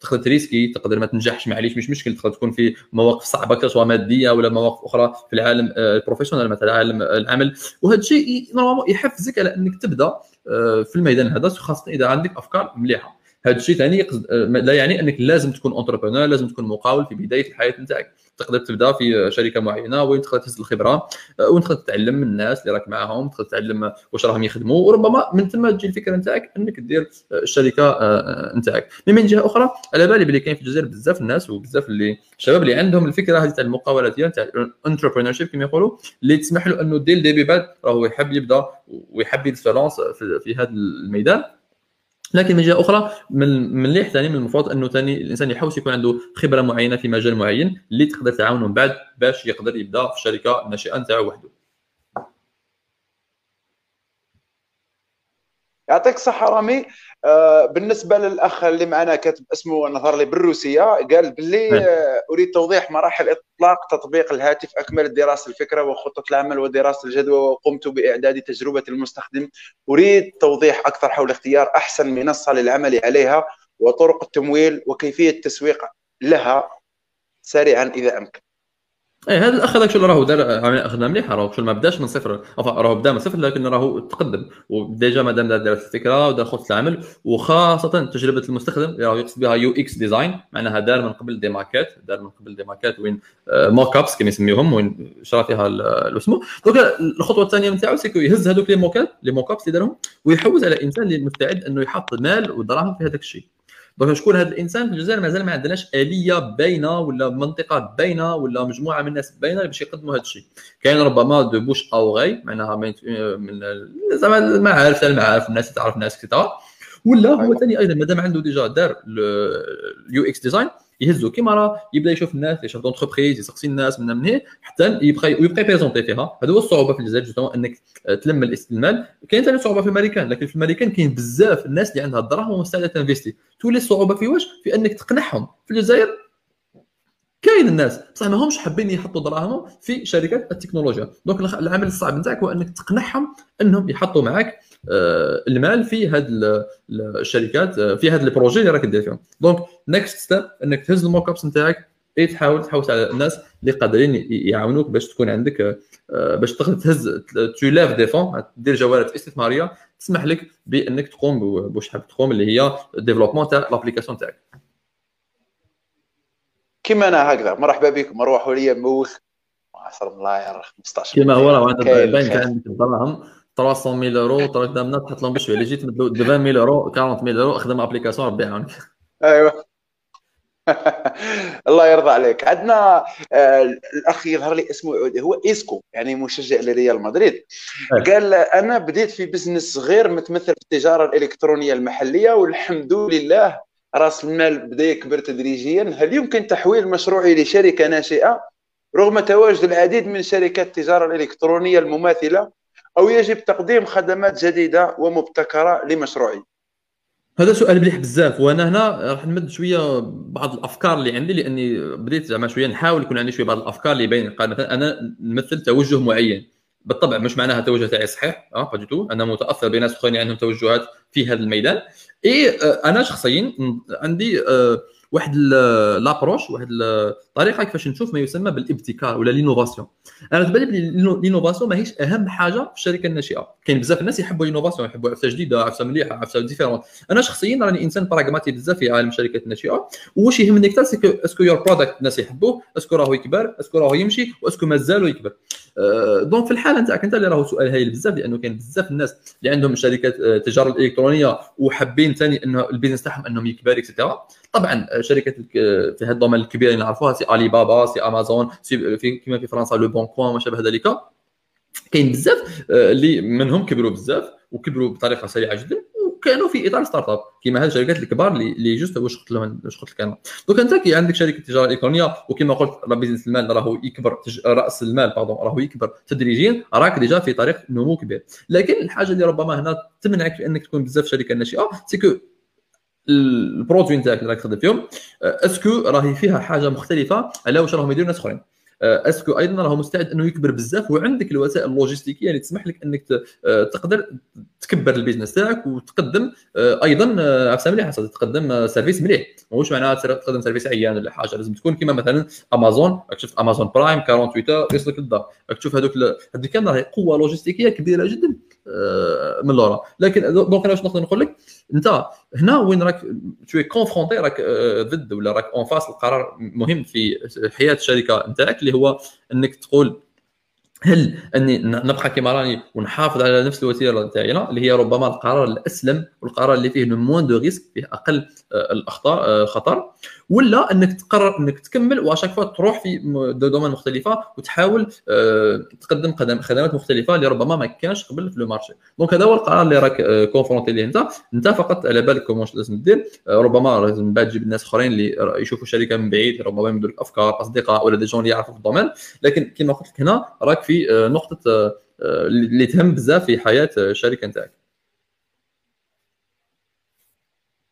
Speaker 2: تقدر تريسكي تقدر ما تنجحش معليش مش مشكل تقدر تكون في مواقف صعبة سواء مادية ولا مواقف أخرى في العالم آه، ال professional مثلا عالم العمل. وهذا الشيء normalement يحفزك على إنك تبدأ آه، في الميدان هذا خاصة إذا عندك أفكار مليحة. هذا الشيء ثاني لا يعني أنك لازم تكون entrepreneur لازم تكون مقاول في بداية الحياة نتاعك. تقدر تبدأ في شركة معينة وين تقدر تهز الخبرة آه، وين تقدر تتعلم من الناس اللي راك معاهم تقدر تتعلم واش راهم يخدموا وربما من ثم تجي الفكرة نتاعك أنك دير الشركة آه، نتاعك. من جهة أخرى على بالي بلي كاين في الجزائر بزاف الناس وبزاف اللي الشباب اللي عندهم الفكرة هذه تاع المقاولات ديال تاع ال entrepreneurship كما يقولوا اللي تسمح له أنه dès le début بعد راهو يحب يبدأ ويحب يدفلونس في هذا الميدان. لكن من جهة أخرى من اللي ثاني من المفروض أنه ثاني الإنسان يحوس يكون عنده خبرة معينة في مجال معين اللي تقدر تعاونه من بعد باش يقدر يبدأ في الشركة الناشئه نتاعو وحده.
Speaker 1: يعطيك الصحة رامي. آه بالنسبة للأخ اللي معنا كاتب اسمه نظر لي بالروسية قال باللي نعم. آه أريد توضيح مراحل إطلاق تطبيق الهاتف أكمل دراسة الفكرة وخطة العمل ودراسة الجدوى وقمت بإعداد تجربة المستخدم. أريد توضيح أكثر حول اختيار أحسن منصة للعمل عليها وطرق التمويل وكيفية التسويق لها. سريعا إذا أمكن.
Speaker 2: إيه هذا الأخ هذاك راهو دار خدمه مليحه راهو شو ما بداش من صفر. راهو بدا من صفر لكن راهو تقدم. و déjà مادام دار الفكرة ودار خطه العمل وخاصة تجربة المستخدم راهو يقصد بها UX design معناها دار من قبل des maquettes دار من قبل des maquettes وين mock-ups كما يسميوهم وين شرا فيها اسمه. donc الخطوة الثانية نتاعو c'est que يهز هذوك les maquettes les mock-ups اللي دارهم ويحوز على إنسان اللي مستعد إنه يحط مال ودراهم في هذاك الشيء. donc شكون هذا الإنسان في الجزائر مازال ما عندناش آلية باينة ولا منطقة باينة ولا مجموعة من الناس باينة باش يقدموا هذا الشيء. كاين ربما de bouche à oreille معناها من زعما المعارف المعارف الناس تعرف الناس اكسترا ولا هو ثاني أيضا مادام عنده déjà دار ال UX design يهزو كيما راه يبدا يشوف الناس يشوف d'entreprise يسقسي الناس من هنا حتى يبقى ويبقى ي présenter فيها. هذا هو الصعوبة في الجزائر justement إنك تلم الاستعمال كاين ثاني صعوبة في الأمريكان لكن في الأمريكان كاين بزاف الناس اللي عندها الدراهم ومستعدة ت investir. تولي الصعوبة في واش؟ في إنك تقنعهم. في الجزائر كاين الناس بصح ما همش حابين يحطوا دراهمهم في شركات التكنولوجيا. donc العمل الصعب نتاعك هو أنك تقنعهم أنهم يحطوا معك آه، المال في هذه الشركات آه، في هذا البروجي اللي راك دير فيهم. دونك نيكست ستيب أنك تهز الموك ابس نتاعك اي تحاول تحوس على الناس اللي قادرين يعاونوك باش تكون عندك آه، باش تقدر تهز تو لاف دي فون دير جوارات استثمارية تسمح لك بأنك تقوم بواش حاب تقوم اللي هي ديفلوبمون تاع لابليكاسيون تاعك.
Speaker 1: كيما أنا هكذا مرحبا بكم اروحوا لي موخ عصر الله يا 15
Speaker 2: كيما هو راه باين كان عندك الدراهم 300000 اورو تراك دام تحط لهم بشوية. جيت تمدلو 20000 اورو 40000 اورو خدم أبليكاسيون ربي يعاونك.
Speaker 1: أيوه. الله يرضى عليك. عندنا آه الأخ يظهر لي اسمه هو إيسكو يعني مشجع لريال مدريد. قال أنا بديت في بزنس صغير متمثل في التجارة الإلكترونية المحلية والحمد لله راس المال بدا يكبر تدريجيا. هل يمكن تحويل مشروعي لشركة ناشئة رغم تواجد العديد من شركات التجارة الإلكترونية المماثلة أو يجب تقديم خدمات جديدة ومبتكرة لمشروعي؟
Speaker 2: هذا سؤال مليح بزاف. وأنا هنا راح نمد شوية بعض الأفكار اللي عندي لأني بديت زعما شوية نحاول يكون عندي شوية بعض الأفكار اللي يبين مثلا أنا نمثل توجه معين. بالطبع مش معناها التوجه تاعي صحيح آه pas tout أنا متأثر بناس أخرين عندهم توجهات في هذا الميدان. اي أنا شخصيا عندي آه واحد l'approche واحد الطريقة كيفاش نشوف ما يسمى بالابتكار ولا l'innovation أنا تبان لي l'innovation ماهيش أهم حاجة في الشركة الناشئة. كاين بزاف الناس يحبوا l'innovation يحبوا عفسة جديدة عفسة مليحة عفسة différente أنا شخصيا راني إنسان pragmatique بزاف في عالم الشركات الناشئة. واش يهمني أكثر؟ est-ce que est-ce que your product الناس يحبوه est-ce que راهو يكبر est-ce que راهو يمشي و est-ce que مازالو يكبر. donc في الحالة نتاعك أنت اللي راهو سؤال هايل بزاف لأنه كاين بزاف الناس اللي عندهم شركات التجاره الالكترونيه وحابين ثاني إنه ال business تاعهم إنهم يكبر اكسترا طبعا شركات في هذا الدومان الكبيره اللي نعرفوها سي الي بابا سي امازون سي في كما في فرنسا لو بون كوان وما شابه ذلك. كاين بزاف اللي منهم كبروا بزاف وكبروا بطريقة سريعة جدا وكانوا في إطار start-up كيما هاد الشركات الكبار اللي juste واش قلت لهم واش قلت لك أنا. donc أنت كي عندك شركة تجارة الكترونيه وكما قلت راه business المال راهو يكبر. رأس المال pardon راهو يكبر تدريجيا راك déjà في طريق نمو كبير. لكن الحاجة اللي ربما هنا تمنعك انك تكون بزاف شركة ناشئة c'est que ال produit نتاعك اللي راك تخدم فيهم est-ce que راهي فيها حاجة مختلفة على واش راهم يديروا ناس أخرين. est-ce que أيضا راهو مستعد إنه يكبر بزاف وعندك الوسائل اللوجستيكية اللي تسمح لك إنك تقدر تكبر ال business تاعك وتقدم أيضا عفسة مليحة تقدم service مليح. ماهوش معناها تقدم service عيان ولا حاجة لازم تكون كيما مثلا أمازون راك شفت أمازون برايم 48 heures يوصلك للدار راك تشوف هذوك هذيك راهي قوة لوجستيكية كبيرة جدا من لورا. لكن دونك أنا واش نقدر نقول لك؟ انت هنا وين راك شوي كونفرونتي راك ضد ولا راك اون فاس القرار مهم في حياة الشركة نتاعك اللي هو إنك تقول هل أني نبقى كما راني ونحافظ على نفس الوتيره تاعنا اللي هي ربما القرار الأسلم والقرار اللي فيه موان دو ريسك فيه أقل الأخطاء خطر. ولا انك تقرر انك تكمل واشاك فوا تروح في دومين مختلفة وتحاول تقدم خدمات مختلفة اللي ربما ما كانش قبل في le marché. donc هذا هو القرار اللي راك confronté ليه انت. انت فقط على بالك comment لازم دير ربما لازم بعد تجيب الناس اخرين اللي يشوفوا الشركة من بعيد ربما يمدوا لك أفكار أصدقاء ولا des gens اللي يعرفوا في ال domaine. لكن كما قلت لك هنا راك في نقطة اللي تهم بزاف في حياة الشركة نتاعك.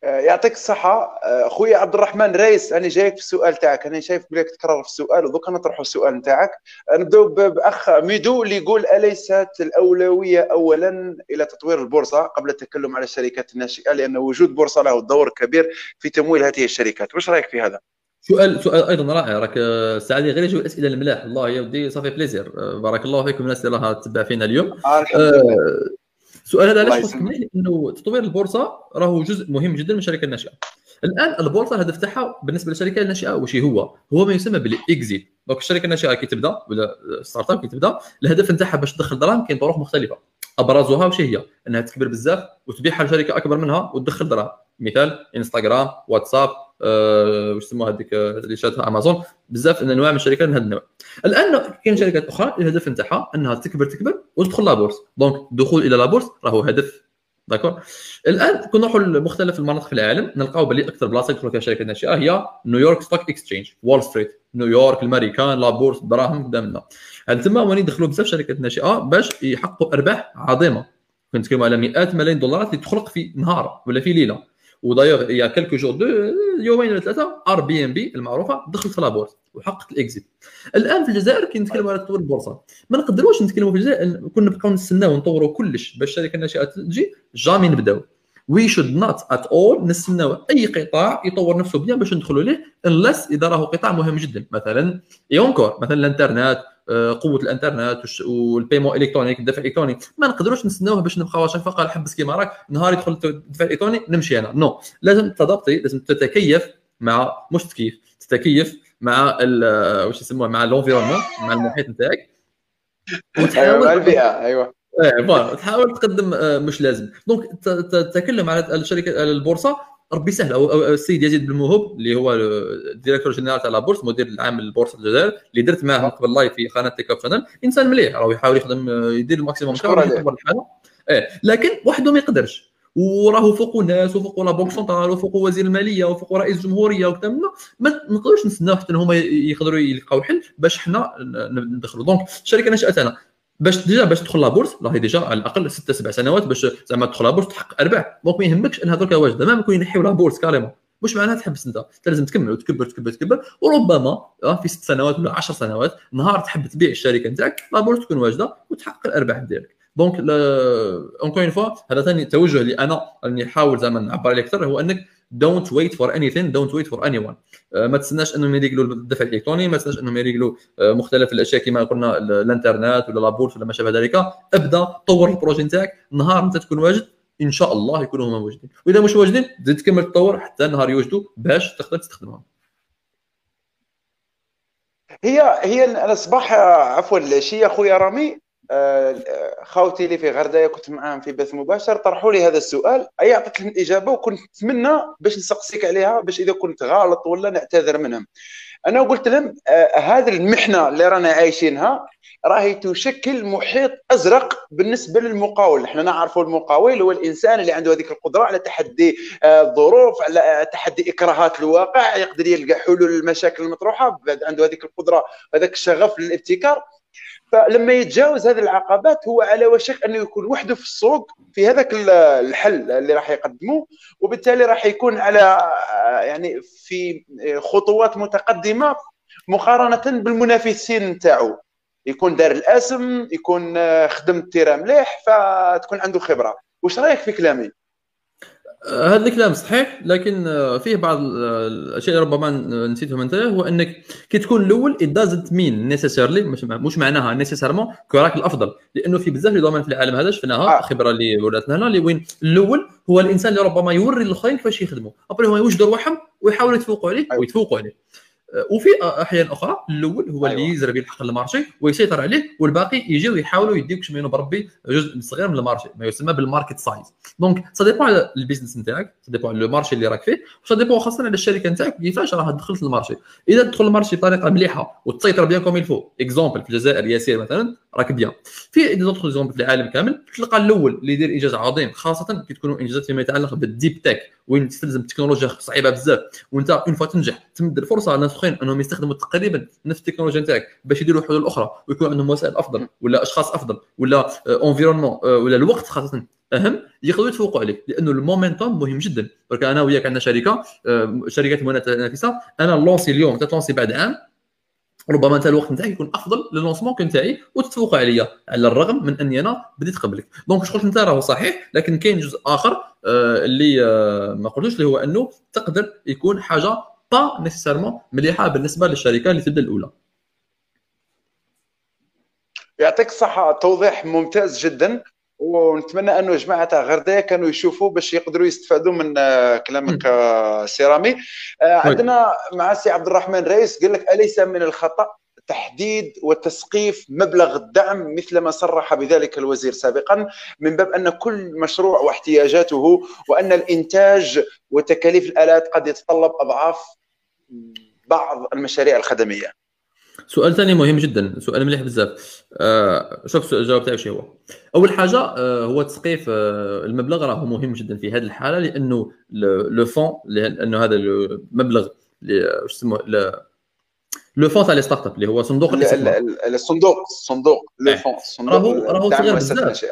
Speaker 1: يعطيك الصحة. خويا عبد الرحمن رئيس أنا جايك في السؤال تاعك. أنا شايف بليك تكرر في السؤال ودوك نطرحوا السؤال نتاعك. نبدأو بأخ ميدو اللي يقول أليست الأولوية أولا إلى تطوير البورصة قبل التكلم على الشركات الناشئة؟ لأن وجود بورصة له دور كبير في تمويل هذه الشركات. واش رأيك في هذا؟
Speaker 2: سؤال سؤال أيضا رائع. راك سعدي. غير يجيو الأسئلة الملاح. الله يا ودي ça fait plaisir بارك الله فيكم الناس اللي راها تتبع فينا اليوم. آه السؤال هذا علاش قلت لأنه تطوير البورصة راهو جزء مهم جدا من الشركة الناشئة. الآن البورصة الهدف تاعها بالنسبة للشركه الناشئة واش هو؟ هو ما يسمى بال exit. donc الشركة الناشئة كي تبدأ ولا start-up كي تبدأ الهدف نتاعها باش تدخل دراهم كاين طرق مختلفة. أبرزها واش هي؟ إنها تكبر بزاف وتبيعها لشركة أكبر منها وتدخل دراهم. مثال إنستغرام واتساب. واش يسموها هذيك اللي شاتها امازون بزاف انواع من الشركات من هذا النوع. الآن كاين شركات أخرى الهدف نتاعها إنها تكبر تكبر وتدخل la bourse donc الدخول إلى la bourse راهو هدف. d'accord؟ الآن كنا نروحوا لمختلف المناطق في العالم نلقاو بلي أكثر بلاصة يدخلوا فيها شركات ناشئة هي نيويورك Stock Exchange وول ستريت نيويورك الماريكان la bourse دراهم قدامنا عند تما وين يدخلوا بزاف شركات ناشئة باش يحققوا أرباح عظيمة. كنتكلموا على مئات ملايين دولارات اللي تخلق في نهار ولا في ليلة. و d'ailleurs y a quelques jours deux يومين ولا ثلاثة Airbnb المعروفة دخلت في la bourse وحققت ال exit. الآن في الجزائر كي نتكلموا على تطوير البورصة. ما نقدروش نتكلموا في الجزائر كنا نبقاو نستناو ونطوروا كلش باش الشركة الناشئه تجي jamais نبداو. we should not at all نستناو أي قطاع يطور نفسه bien باش ندخلوا ليه unless إذا راهو قطاع مهم جدا. مثلا et encore مثلا الإنترنت قوة الانترنت وال paiement électronique الدفع الإلكتروني. ما نقدروش نستناوه باش نبقاو شاك قال حبس كيما راك نهار يدخل الدفع الإلكتروني نمشي أنا. no لازم تضبطي لازم تتكيف مع مش تكيف تتكيف مع واش يسموه مع ال environnement مع المحيط نتاعك.
Speaker 1: وتحاول البيئة أيوه.
Speaker 2: إيه تحاول تقدم مش لازم. donc تتكلم على الشركة على البورصة ربي سهل. أو السيد يزيد بن موهوب اللي هو ال directeur général تاع la bourse مدير العام للبورصة الجزائر اللي درت معاه قبل live في قناة Tech Up Channel إنسان مليح راهو يحاول يخدم يدير ال maximum تاعو الحاله إيه لكن وحده ما يقدرش. وراهو فوقو ناس وفوقو la banque centrale وفوقو وزير المالية وفوقو رئيس الجمهوريه وكذا. ما نقدروش نستناو حتى هما يقدروا يلقاو حل باش حنا ندخلوا donc الشركة الناشئة أنا. باش déjà باش تدخل la bourse راهي déjà على الأقل ست سبع سنوات باش زعما تدخل la bourse تحقق أرباح. donc ما يهمكش إن هذوك واجده ما يكون ينحيو la bourse carrément. مش معناها تحبس أنت. أنت لازم تكمل وتكبر تكبر تكبر. وربما آه، في ست سنوات ولا 10 سنوات نهار تحب تبيع الشركة نتاعك la bourse تكون واجدة وتحقق الأرباح ديالك. donc encore une fois هذا ثاني توجه اللي أنا راني نحاول زعما نعبر عليه أكثر هو أنك don't wait for anything don't wait for anyone ما تستناش أنهم يريقلوا الدفع الإلكتروني ما تستناش أنهم يريقلوا آه، مختلف الأشياء كما قلنا الإنترنت ولا la bourse ولا ما شابه ذلك. ابدأ طور ال projet نتاعك نهار أنت تكون واجد إن شاء الله يكونوا هما واجدين وإذا مش واجدين زيد تكمل تطور حتى نهار يوجدوا باش تقدر تستخدمهم.
Speaker 1: هي هي أنا صباح عفوا شي اخويا رامي؟ خاوتي اللي في غردايه كنت معاهم في بث مباشر طرحوا لي هذا السؤال. أي عطيت لهم الاجابه وكنت نتمنى باش نسقسيك عليها باش إذا كنت غلط ولا نعتذر منهم. أنا قلت لهم آه هذه المحنة اللي رانا عايشينها راهي تشكل محيط أزرق بالنسبة للمقاول. إحنا نعرفوا المقاول هو الإنسان اللي عنده هذيك القدرة على تحدي آه، الظروف على تحدي إكراهات الواقع يقدر يلقى حلول للمشاكل المطروحة عنده هذيك القدرة هذاك الشغف للابتكار. فلما يتجاوز هذه العقبات هو على وشك أنه يكون وحده في السوق في هذاك الحل اللي راح يقدمه وبالتالي راح يكون على يعني في خطوات متقدمة مقارنة بالمنافسين نتاعو. يكون دار الأسم يكون خدم التيره مليح فتكون عنده خبرة. واش رأيك في كلامي؟
Speaker 2: هذا الكلام صحيح لكن آه، فيه بعض الأشياء ربما نسيتهم انت هو إنك كي تكون الأول it doesn't mean necessarily مش, مش معناها nécessairement كراك الأفضل لأنه في بزاف les domaines في العالم هذا شفناها آه. خبرة اللي ولاتنا هنا اللي وين الأول هو الإنسان اللي ربما يوري الاخرين كيفاش يخدموا après هما يوجدوا رواحهم ويحاولوا يتفوقوا عليه أيوة. ويتفوقوا عليه وفي أحيان أخرى الأول هو اللي أيوة. يزرب يلحق ال marché ويسيطر عليه والباقي يجيو يحاولوا يديوك شمينو بربي جزء صغير من ال marché ما يسمى بال market size. donc ça dépend على ال business نتاعك ça dépend على ال marché اللي راك فيه و ça dépend خاصة على الشركة نتاعك كيفاش راه دخلت ال marché. إذا تدخل ال marché بطريقة مليحة وتسيطر bien comme il faut exemple في الجزائر ياسير مثلا راك bien في d'autres exemples في العالم كامل تلقى الأول اللي يدير إنجاز عظيم خاصة كي تكونوا إنجازات فيما يتعلق بال deep tech وين تستلزم تكنولوجيا صعيبة بزاف وانت une fois تنجح تمد الفرصة اخرين أنهم يستخدموا تقريبا نفس التكنولوجيا نتاعك باش يديروا حلول أخرى ويكون عندهم وسائل أفضل ولا أشخاص أفضل ولا environnement آه، آه، ولا الوقت خاصة أهم يقدروا يتفوقوا عليك لأنه ال momentum مهم جدا. برك أنا وياك عندنا شركة آه، شركات متنافسه أنا lancer اليوم تت lancer بعد عام ربما أنت الوقت نتاعك يكون أفضل لل lancement نتاعي وتتفوق عليا على الرغم من أني أنا بديت قبلك. donc قلت انت راهو صحيح لكن كاين جزء آخر اللي ما قلتوش اللي هو أنه تقدر يكون حاجة pas nécessairement مليحه بالنسبة للشركه اللي تبدا الاولى
Speaker 1: يعطيك الصحه توضيح ممتاز جدا ونتمنى أنه جماعة تاع غردايه كانوا يشوفوا باش يقدروا يستفادوا من آه، كلامك سيرامي. عندنا مع سي عبد الرحمن رئيس قال لك أليس من الخطأ؟ تحديد وتسقيف مبلغ الدعم مثل ما صرح بذلك الوزير سابقا من باب أن كل مشروع واحتياجاته وأن الإنتاج وتكاليف الآلات قد يتطلب أضعاف بعض المشاريع الخدمية.
Speaker 2: سؤال ثاني مهم جدا سؤال مليح بزاف آه شوف الجواب تاعي شو هو أول حاجة آه هو تسقيف آه المبلغ راه مهم جدا في هذه الحالة لأنه le fonds لأنه هذا المبلغ واش يسموه le fonds تاع les start-up اللي هو صندوق
Speaker 1: الصندوق الصندوق le fonds
Speaker 2: راهو راهو صغير بزاف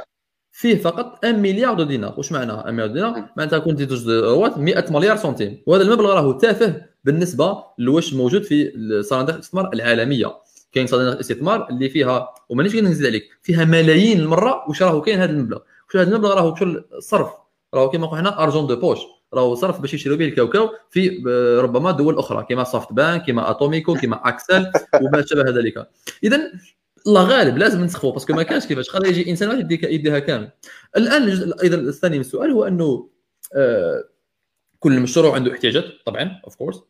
Speaker 2: فيه فقط 1 milliard de dinars واش معناها 1 milliard de dinars معناتها كنت تزوج روات 100 مليار سنتيم وهذا المبلغ راهو تافه بالنسبة لواش موجود في صناديق الاستثمار العالمية. كاين صناديق الاستثمار اللي فيها ومانيش نزيد عليك. فيها ملايين المرة. واش راهو كاين هذا المبلغ؟ واش هذا المبلغ راهو شغل صرف. راهو كيما نقولوا حنا argent de poche راهو صرف باش يشريو به الكاوكاو في ربما دول أخرى كما SoftBank كما Atomico كما Accel وما شابه ذلك. اذا الله غالب لازم نسخفوا parce que ما كانش كيفاش. قادر يجي إنسان واحد يديك يديها كامل. الآن أيضا الثاني من السؤال هو أنه آه كل مشروع عنده احتياجات طبعا of course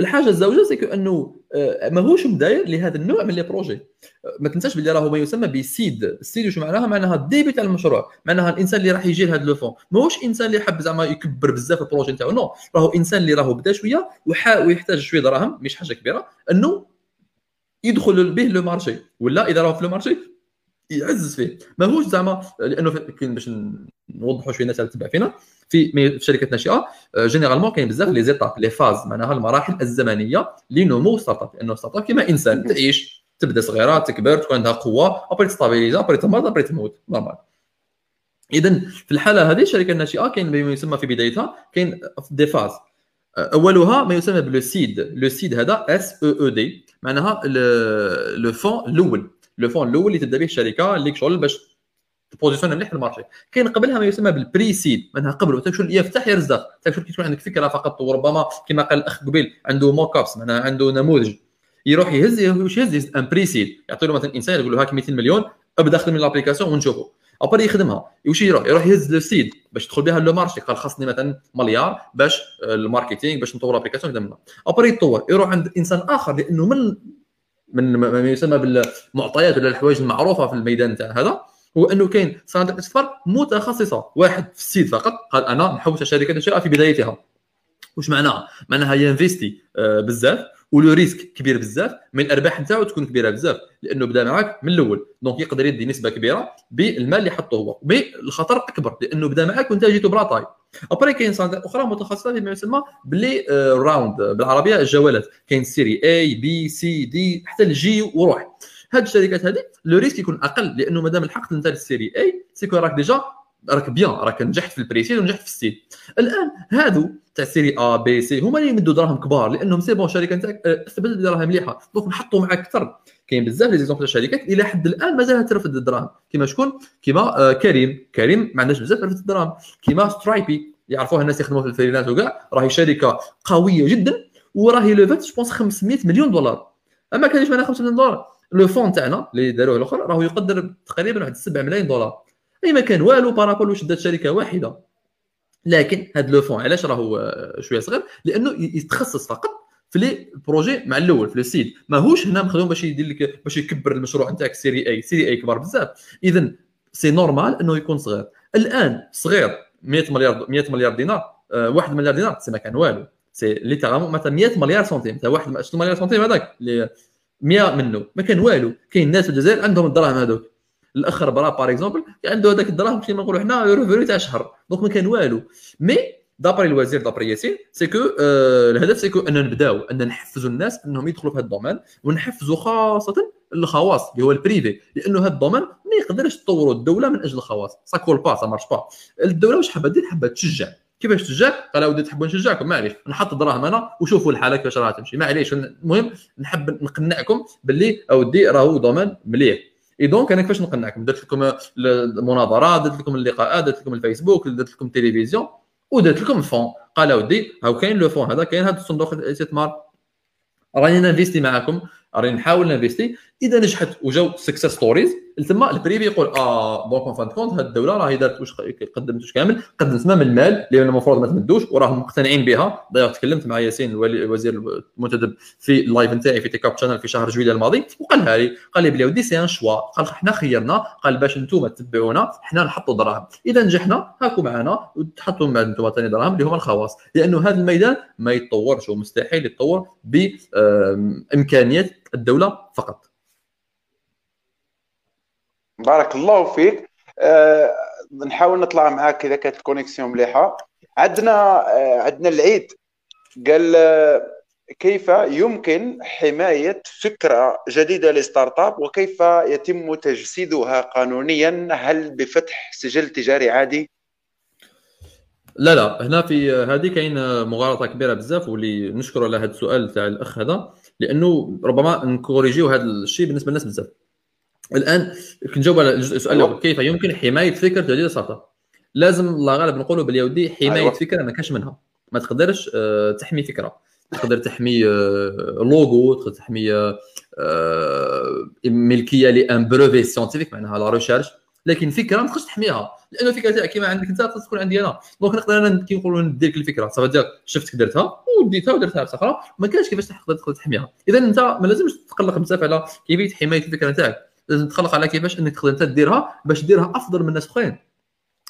Speaker 2: الحاجة الزوجة c'est أنه آه، ماهوش مداير لهذا النوع من les projets. آه، ما تنساش باللي راهو ما يسمى ب seed. ال seed واش معناها؟ معناها ال début تاع المشروع. معناها الإنسان اللي راح يجي لهذا le fonds. ماهوش إنسان اللي حب زعما يكبر بزاف ال projet نتاعو. no. راهو إنسان اللي راهو بدا شوية ويحتاج شوية دراهم مش حاجة كبيرة. أنه يدخل به le marché. ولا إذا راهو في le marché يعزز فيه. ماهوش زعما لأنه باش نوضحوا شوية الناس اللي تتبع فينا. في شركات ناشئة généralement كاين بزاف les étapes les phases معناها المراحل الزمنية لنمو start-up لأنه start-up كما إنسان تعيش تبدأ صغيرة تكبر تكون عندها قوة après تستابيليزا après تمرض après تموت. normal اذا في الحالة هذه الشركة الناشئة كاين ما يسمى في بدايتها كاين des phases أولها ما يسمى ب le seed le seed هذا S E E D معناها le fonds الأول. le fonds الأول اللي تبدأ به الشركة اللي شغل باش ت positionne مليح في ال marché. كاين قبلها ما يسمى بال pré-seed معناها قبل تكون يفتح يرزق. تكون كي تكون عندك فكرة فقط وربما كما قال الأخ قبيل عنده mock-ups معناها عنده نموذج. يروح يهز واش يهز؟ en pré-seed يعطي له مثلا انسان يقول له هاك 200 مليون أبدأ خدم l'application ونشوفوا après يخدمها. واش يروح؟ يروح يهز le seed باش تدخل بها le marché. قال خاصني مثلا مليار باش ال marketing باش نطور l'application après يتطور. يروح عند إنسان آخر لأنه من من ما يسمى بالمعطيات ولا الحوايج المعروفة في الميدان تاع هذا هو أنه كاين صناديق الاستثمار متخصصة واحد في ال seed فقط. قال أنا نحوس شركه الشراء في بدايتها. واش معناها؟ معناها ينفيستي آه، بزاف. و le risque كبير بزاف من الأرباح نتاعو تكون كبيرة بزاف لأنه بدا معك من الأول. donc يقدر يدي نسبة كبيرة بالمال اللي حطه هو mais الخطر أكبر لأنه بدا معك وأنت جيتو بلا طاي. après كاين صناديق أخرى متخصصة فيما يسمى ب les rounds بالعربية الجولات كاين série A B C D حتى ال J وروح. هاد الشركات هذه le risque يكون أقل لأنه مادام الحقت انت لل série A c'est que راك déjà راك bien راك نجحت في ال pré-seed ونجحت في ال seed الآن هادو تاع série A B C هما اللي يمدوا دراهم كبار لأنهم c'est bon الشركة نتاعك استفدت دراهم مليحة. donc نحطوا معك أكثر. كاين بزاف les exemples الشركات إلى حد الآن مازالها ترفد الدراهم. كيما شكون؟ كيما Careem. Careem ما عندهاش بزاف رفد الدراهم. كيما Stripe. يعرفوها الناس يخدموا في ال freelance وكاع. راهي شركة قوية جدا وراهي لوفات جو 500 مليون دولار. أما كانش معناها 500 مليون دولار le fonds تاعنا اللي داروه الأخر راهو يقدر تقريبا واحد 7 ملايين دولار. أي ما كان والو par rapport واش دات شركة واحدة. لكن هذا le fonds علاش راهو شوية صغير؟ لأنه يتخصص فقط في les projets مع الأول في le seed. ماهوش هنا مخدوم باش يدير لك باش يكبر المشروع نتاعك série A. série A كبار بزاف. اذا c'est normal إنه يكون صغير. الآن صغير 100 مليار 100 مليار دينار 1 مليار دينار c'est ما كان والو. c'est littéralement مثلا 100 مليار سنتيم. تاع 1 مليار سنتيم هذاك؟ 100 منه. ما كان والو. كاين ناس في الجزائر عندهم الدراهم هذوك. الاخ برا par exemple عنده هذاك الدراهم كيما نقولوا حنا revenu تاع شهر. donc ما كان والو. mais d'après الوزير d'après ياسين c'est que آه الهدف c'est que ان نبداو ان نحفزوا الناس إنهم يدخلوا في هذا ال domaine ونحفزوا خاصة الخواص اللي هو ال privé لأنه هذا ال domaine ما يقدرش تطوروا الدولة من أجل الخواص. ça colle pas ça marche pas الدولة واش حابة دير حابة تشجع. كيفاش تشجع؟ قال أودي تحبوا نشجعكم معليش. نحط دراهم أنا وشوفوا الحالة كيفاش راها تمشي. معليش. المهم نحب نقنعكم باللي أودي راهو domaine مليح. et donc أنا كيفاش نقنعكم درت لكم المناظرات درت لكم اللقاءات درت لكم الفيسبوك درت لكم التلفزيون ودرت لكم fonds قال اودي هاو كاين le fonds هذا؟ كاين هذا الصندوق الاستثمار راني ننفيستي معكم راني نحاول ننفيستي إذا نجحت وجاو success stories تما ال privé يقول آه donc fin de compte هذه الدولة راهي دارت واش قدمت واش كامل قدمت تمام المال اللي المفروض ما تمدوش وراهم مقتنعين بها. دايوغ تكلمت مع ياسين الوزير المنتدب في ال live نتاعي في Tech Channel في شهر جويلية الماضي وقالها لي قال لي بلي ودي c'est un choix قال حنا خيرنا. قال باش أنتم تتبعونا حنا نحطوا دراهم. إذا نجحنا هاكم معنا وتحطوا من بعد أنتم ثاني دراهم اللي هما الخواص. لأنه هذا الميدان ما يتطورش ومستحيل يتطور بامكانيات الدولة فقط.
Speaker 1: بارك الله فيك. أه نحاول نطلع معاك إذا كانت ال connexion مليحة. عندنا أه عندنا العيد. قال أه كيف يمكن حماية فكرة جديدة ل start-up وكيف يتم تجسيدها قانونيا؟ هل بفتح سجل تجاري عادي؟
Speaker 2: لا لا. هنا في هذه كاين مغالطة كبيرة بزاف واللي نشكر على هذا السؤال تاع الأخ هذا لأنه ربما نكوريجيو هذا الشيء بالنسبة للناس بزاف. الآن كنجاوب على السؤال الأول. كيف يمكن حماية فكرة start-up لازم الله غالب نقولوا باللي ودي حماية أيوة. فكرة ما كاش منها. ما تقدرش آه، تحمي فكرة. تقدر تحمي لوغو تقدر تحمي ملكية la propriété scientifique معناها la recherche لكن فكرة ما تقدرش تحميها. لأنه الفكرة تاعك كيما عندك أنت تكون عندي أنا. donc نقدر أنا كي نقولوا ندير لك الفكرة. صافي دير شفتك درتها وديتها ودرتها أخرى ما كانش كيفاش تقدر تحميها. اذا أنت ما لازمش تقلق بزاف على كيفية حماية الفكرة تاعك لازم تقلق على كيفاش إنك تقدر انت ديرها باش ديرها أفضل من الناس اخرين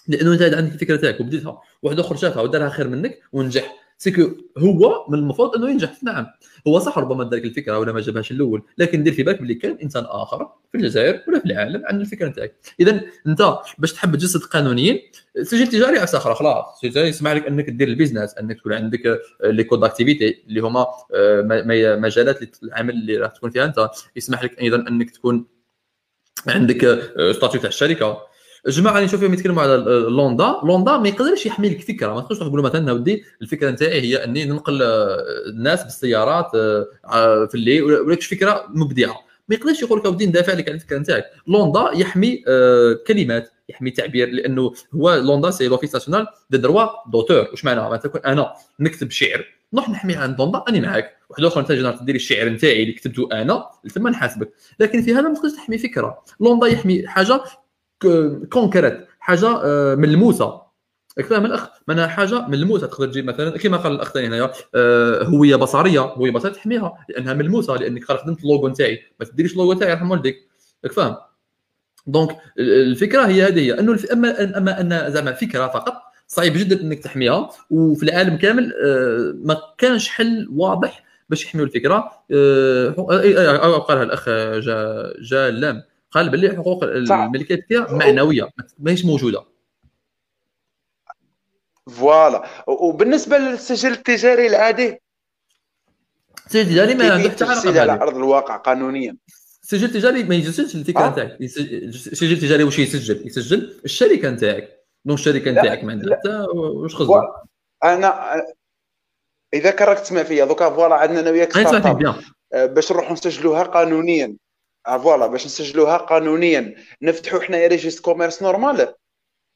Speaker 2: لأنه أنت عندك الفكرة تاعك وبديتها واحد آخر شافها ودارها خير منك ونجح. c'est que هو من المفروض إنه ينجح. نعم. هو صح ربما ذلك الفكرة ولا ما جابهاش الأول لكن دير في بالك باللي كان إنسان آخر في الجزائر ولا في العالم عنده الفكرة نتاعك اذا أنت باش تحب تجسد قانونيا سجل تجاري عفسه أخرى خلاص. يسمح لك إنك دير ال business إنك تكون عندك les codes activité اللي هما آه، مجالات العمل اللي راح تكون فيها أنت. يسمح لك أيضا إنك تكون عندك statut تاع الشركة. الجماعة اللي نشوف فيهم يتكلموا على L'ONDA L'ONDA ما يقدرش يحمي لك فكره ما تقدرش تقول مثلا ودي الفكرة نتاعي هي أني ننقل آه، الناس بالسيارات آه، في الليل ولكش فكرة مبدعة. ما يقدرش يقول لك أودي ندافع لك على الفكرة نتاعك. L'ONDA يحمي آه، كلمات يحمي تعبير لأنه هو L'ONDA c'est l'Office national des droits d'auteur واش معناها؟ معناتها أنا نكتب شعر. نروح نحمي عند L'ONDA أني معاك. واحد آخر انت جينا تدير الشعر نتاعي اللي كتبته أنا ثم نحاسبك. لكن في هذا ما تقدرش تحمي فكرة. L'ONDA يحمي حاجة concrète حاجة آه، ملموسة. فاهم الأخ. معناها حاجة ملموسة تقدر تجيب مثلا كما قال الأخ ثاني هنايا آه، هوية بصرية. هوية بصرية تحميها لأنها ملموسة لأنك خدمت اللوغو نتاعي. ما تديريش اللوغو نتاعي يرحم والديك. فاهم donc الفكرة هي هذه هي. أنه اما أما أن زعما فكرة فقط صعيب جدا إنك تحميها. وفي العالم كامل آه، ما كانش حل واضح باش يحميوا الفكرة. قالها الأخ جا جا لام قال باللي حقوق الملكيه فيها معنوية ماهيش موجودة.
Speaker 1: voilà. وبالنسبة للسجل التجاري العادي؟
Speaker 2: السجل التجاري ما عنده حتى
Speaker 1: علاقة على أرض الواقع قانونيا؟
Speaker 2: السجل التجاري ما يسجلش الفكرة آه. نتاعك. السجل التجاري واش يسجل؟ يسجل الشركة نتاعك. donc الشركة نتاعك ما عندها حتى واش قصدك
Speaker 1: أنا إذا راك تسمع فيا دوكا voilà عندنا أنا وياك آه، باش نروحوا نسجلوها قانونيا. آه، voilà باش نسجلوها قانونيا. نفتحوا حنايا registre commerce normal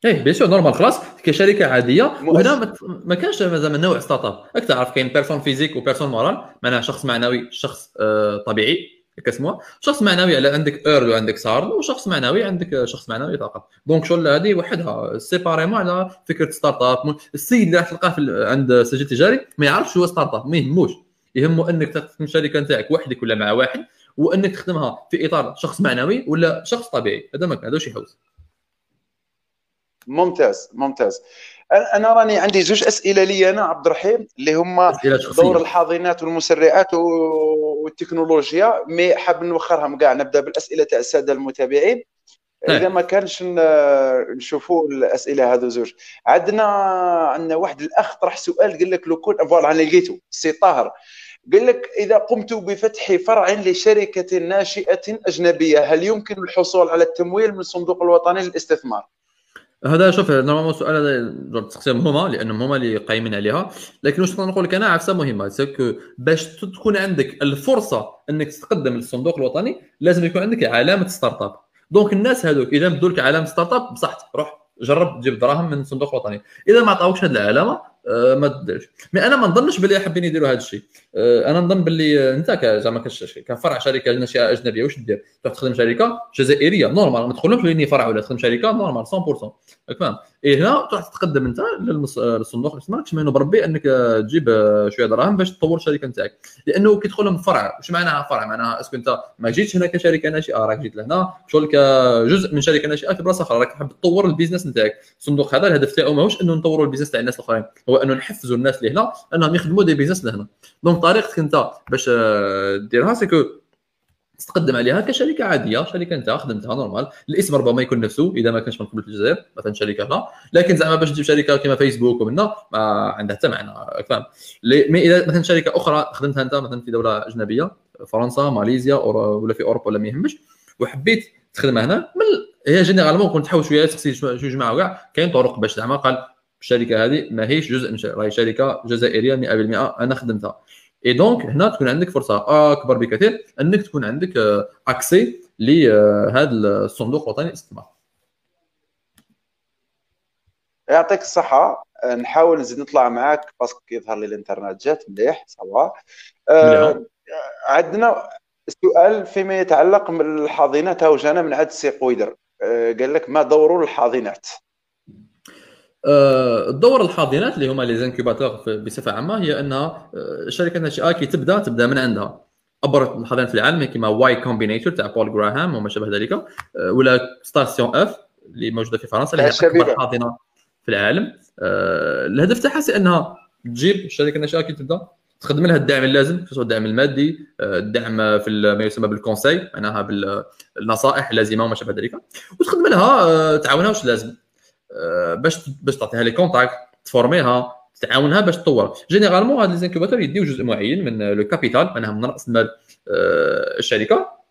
Speaker 2: إيه bien sûr normal خلاص. كشركه عادية وهنا ما كانش زعما نوع start-up راك تعرف كاين personne physique و personne morale معناها شخص معنوي شخص آه طبيعي. كاسموها شخص معنوي على عندك EURL وعندك SARL وشخص معنوي عندك شخص معنوي فقط. donc شغل هذه وحدها. séparément على فكرة start-up السيد اللي راح تلقاه عند سجل تجاري ما يعرفش هو start-up ما يهموش. يهمه إنك تخدم الشركة نتاعك وحدك ولا مع واحد وإنك تخدمها في إطار شخص معنوي ولا شخص طبيعي. هذا ما هذا شي يحوز.
Speaker 1: ممتاز ممتاز. أنا راني عندي زوج أسئلة لي أنا عبد الرحيم اللي هما دور الحاضنات والمسرعات والتكنولوجيا mais حاب نوخرهم كاع نبدأ بالأسئلة تاع السادة المتابعين طيب. إذا ما كانش نشوفوا الأسئلة هذو زوج عندنا عندنا واحد الأخ طرح سؤال قال لك لو كنت voilà أنا لقيته سي طاهر قال لك إذا قمت بفتح فرع لشركة ناشئة أجنبية هل يمكن الحصول على التمويل من الصندوق الوطني للاستثمار؟
Speaker 2: هذا شوف normalement السؤال هذا تقسيم هما لانهم هما اللي قايمين عليها. لكن واش نقول لك أنا عفسة مهمة c'est que باش تكون عندك الفرصة إنك تقدم للصندوق الوطني لازم يكون عندك علامة start-up. donc الناس هذوك إذا بدوا لك علامة start-up بصح روح جرب تجيب دراهم من الصندوق الوطني إذا ما عطاوكش هذه العلامة ما تديرش mais أنا ما نظنش باللي حابين يديروا هذا الشيء. آه، أنا نظن باللي أنت زعما كفرع شركة ناشئه أجنبية واش دير؟ تروح تخدم شركة جزائرية normal ما تدخلهمش لاني فرع ولا تخدم شركة normal 100% فاهم إيه هنا تروح تتقدم أنت للصندوق الاستثمار تمنوا بربي أنك تجيب شوية دراهم باش تطور الشركة نتاعك. لأنه كي تدخل فرع واش معناها فرع؟ معناها c'est que أنت ما جيتش هنا كشركة ناشئة راك جيت لهنا شغل كجزء من شركة ناشئة في بلاصة أخرى راك حاب تطور ال business نتاعك. الصندوق هذا الهدف تاعو ماهوش إنه نطوروا ال business تاع الناس الآخرين. هو أنه نحفزوا الناس اللي هنا أنهم يخدموا des business لهنا. donc طريقتك أنت باش ديرها c'est que تقدم عليها كشركة عادية شركة أنت خدمتها normal الاسم ربما يكون نفسه إذا ما كانش من قبل الجزائر مثلا شركة لا لكن زعما باش تجيب شركة كما فيسبوك ومنا ما عندها حتى معنى فاهم mais إذا مثلا شركة أخرى خدمتها أنت مثلا في دولة أجنبية فرنسا ماليزيا ولا في أوروبا ولا ما يهمش وحبيت تخدمها هنا من هي généralement كنت تحاول شوية شو جماعة وكاع كاين طرق باش زعما قال الشركة هذه ماهيش جزء من راهي شركة جزائريه 100% أنا خدمتها. اي donc هنا تكون عندك فرصة أكبر بكثير إنك تكون عندك accès آه، لهذا الصندوق الوطني للاستثمار.
Speaker 1: يعطيك الصحة. نحاول نزيد نطلع معاك parce que يظهر لي الإنترنت جات مليح سوا آه عندنا سؤال فيما يتعلق بالحاضنات هاو جانا من عند السي قويدر. آه قال لك ما دور الحاضنات؟
Speaker 2: الدور آه، الحاضنات اللي هما les incubateurs بصفة عامة هي إنها الشركة الناشئه كي تبدا تبدأ من عندها. ابرز الحاضنات في العالم كما Y Combinator تاع بول جراهام وما شابه ذلك آه، ولا Station F اللي موجودة في فرنسا اللي هي أكبر حاضنة في العالم. آه، الهدف تاعها c'est إنها تجيب الشركة الناشئه كي تبدأ تخدم لها الدعم اللازم سواء الدعم المادي آه، الدعم في ما يسمى بال conseil معناها بالنصائح اللازمة وما شابه ذلك وتخدم لها آه، تعاونها واش لازم. آه، باش باش تعطيها les contacts تفورميها تعاونها باش تطور généralement هاد les incubateurs يديو جزء معين من le capital معناها من رأس مال الشركة.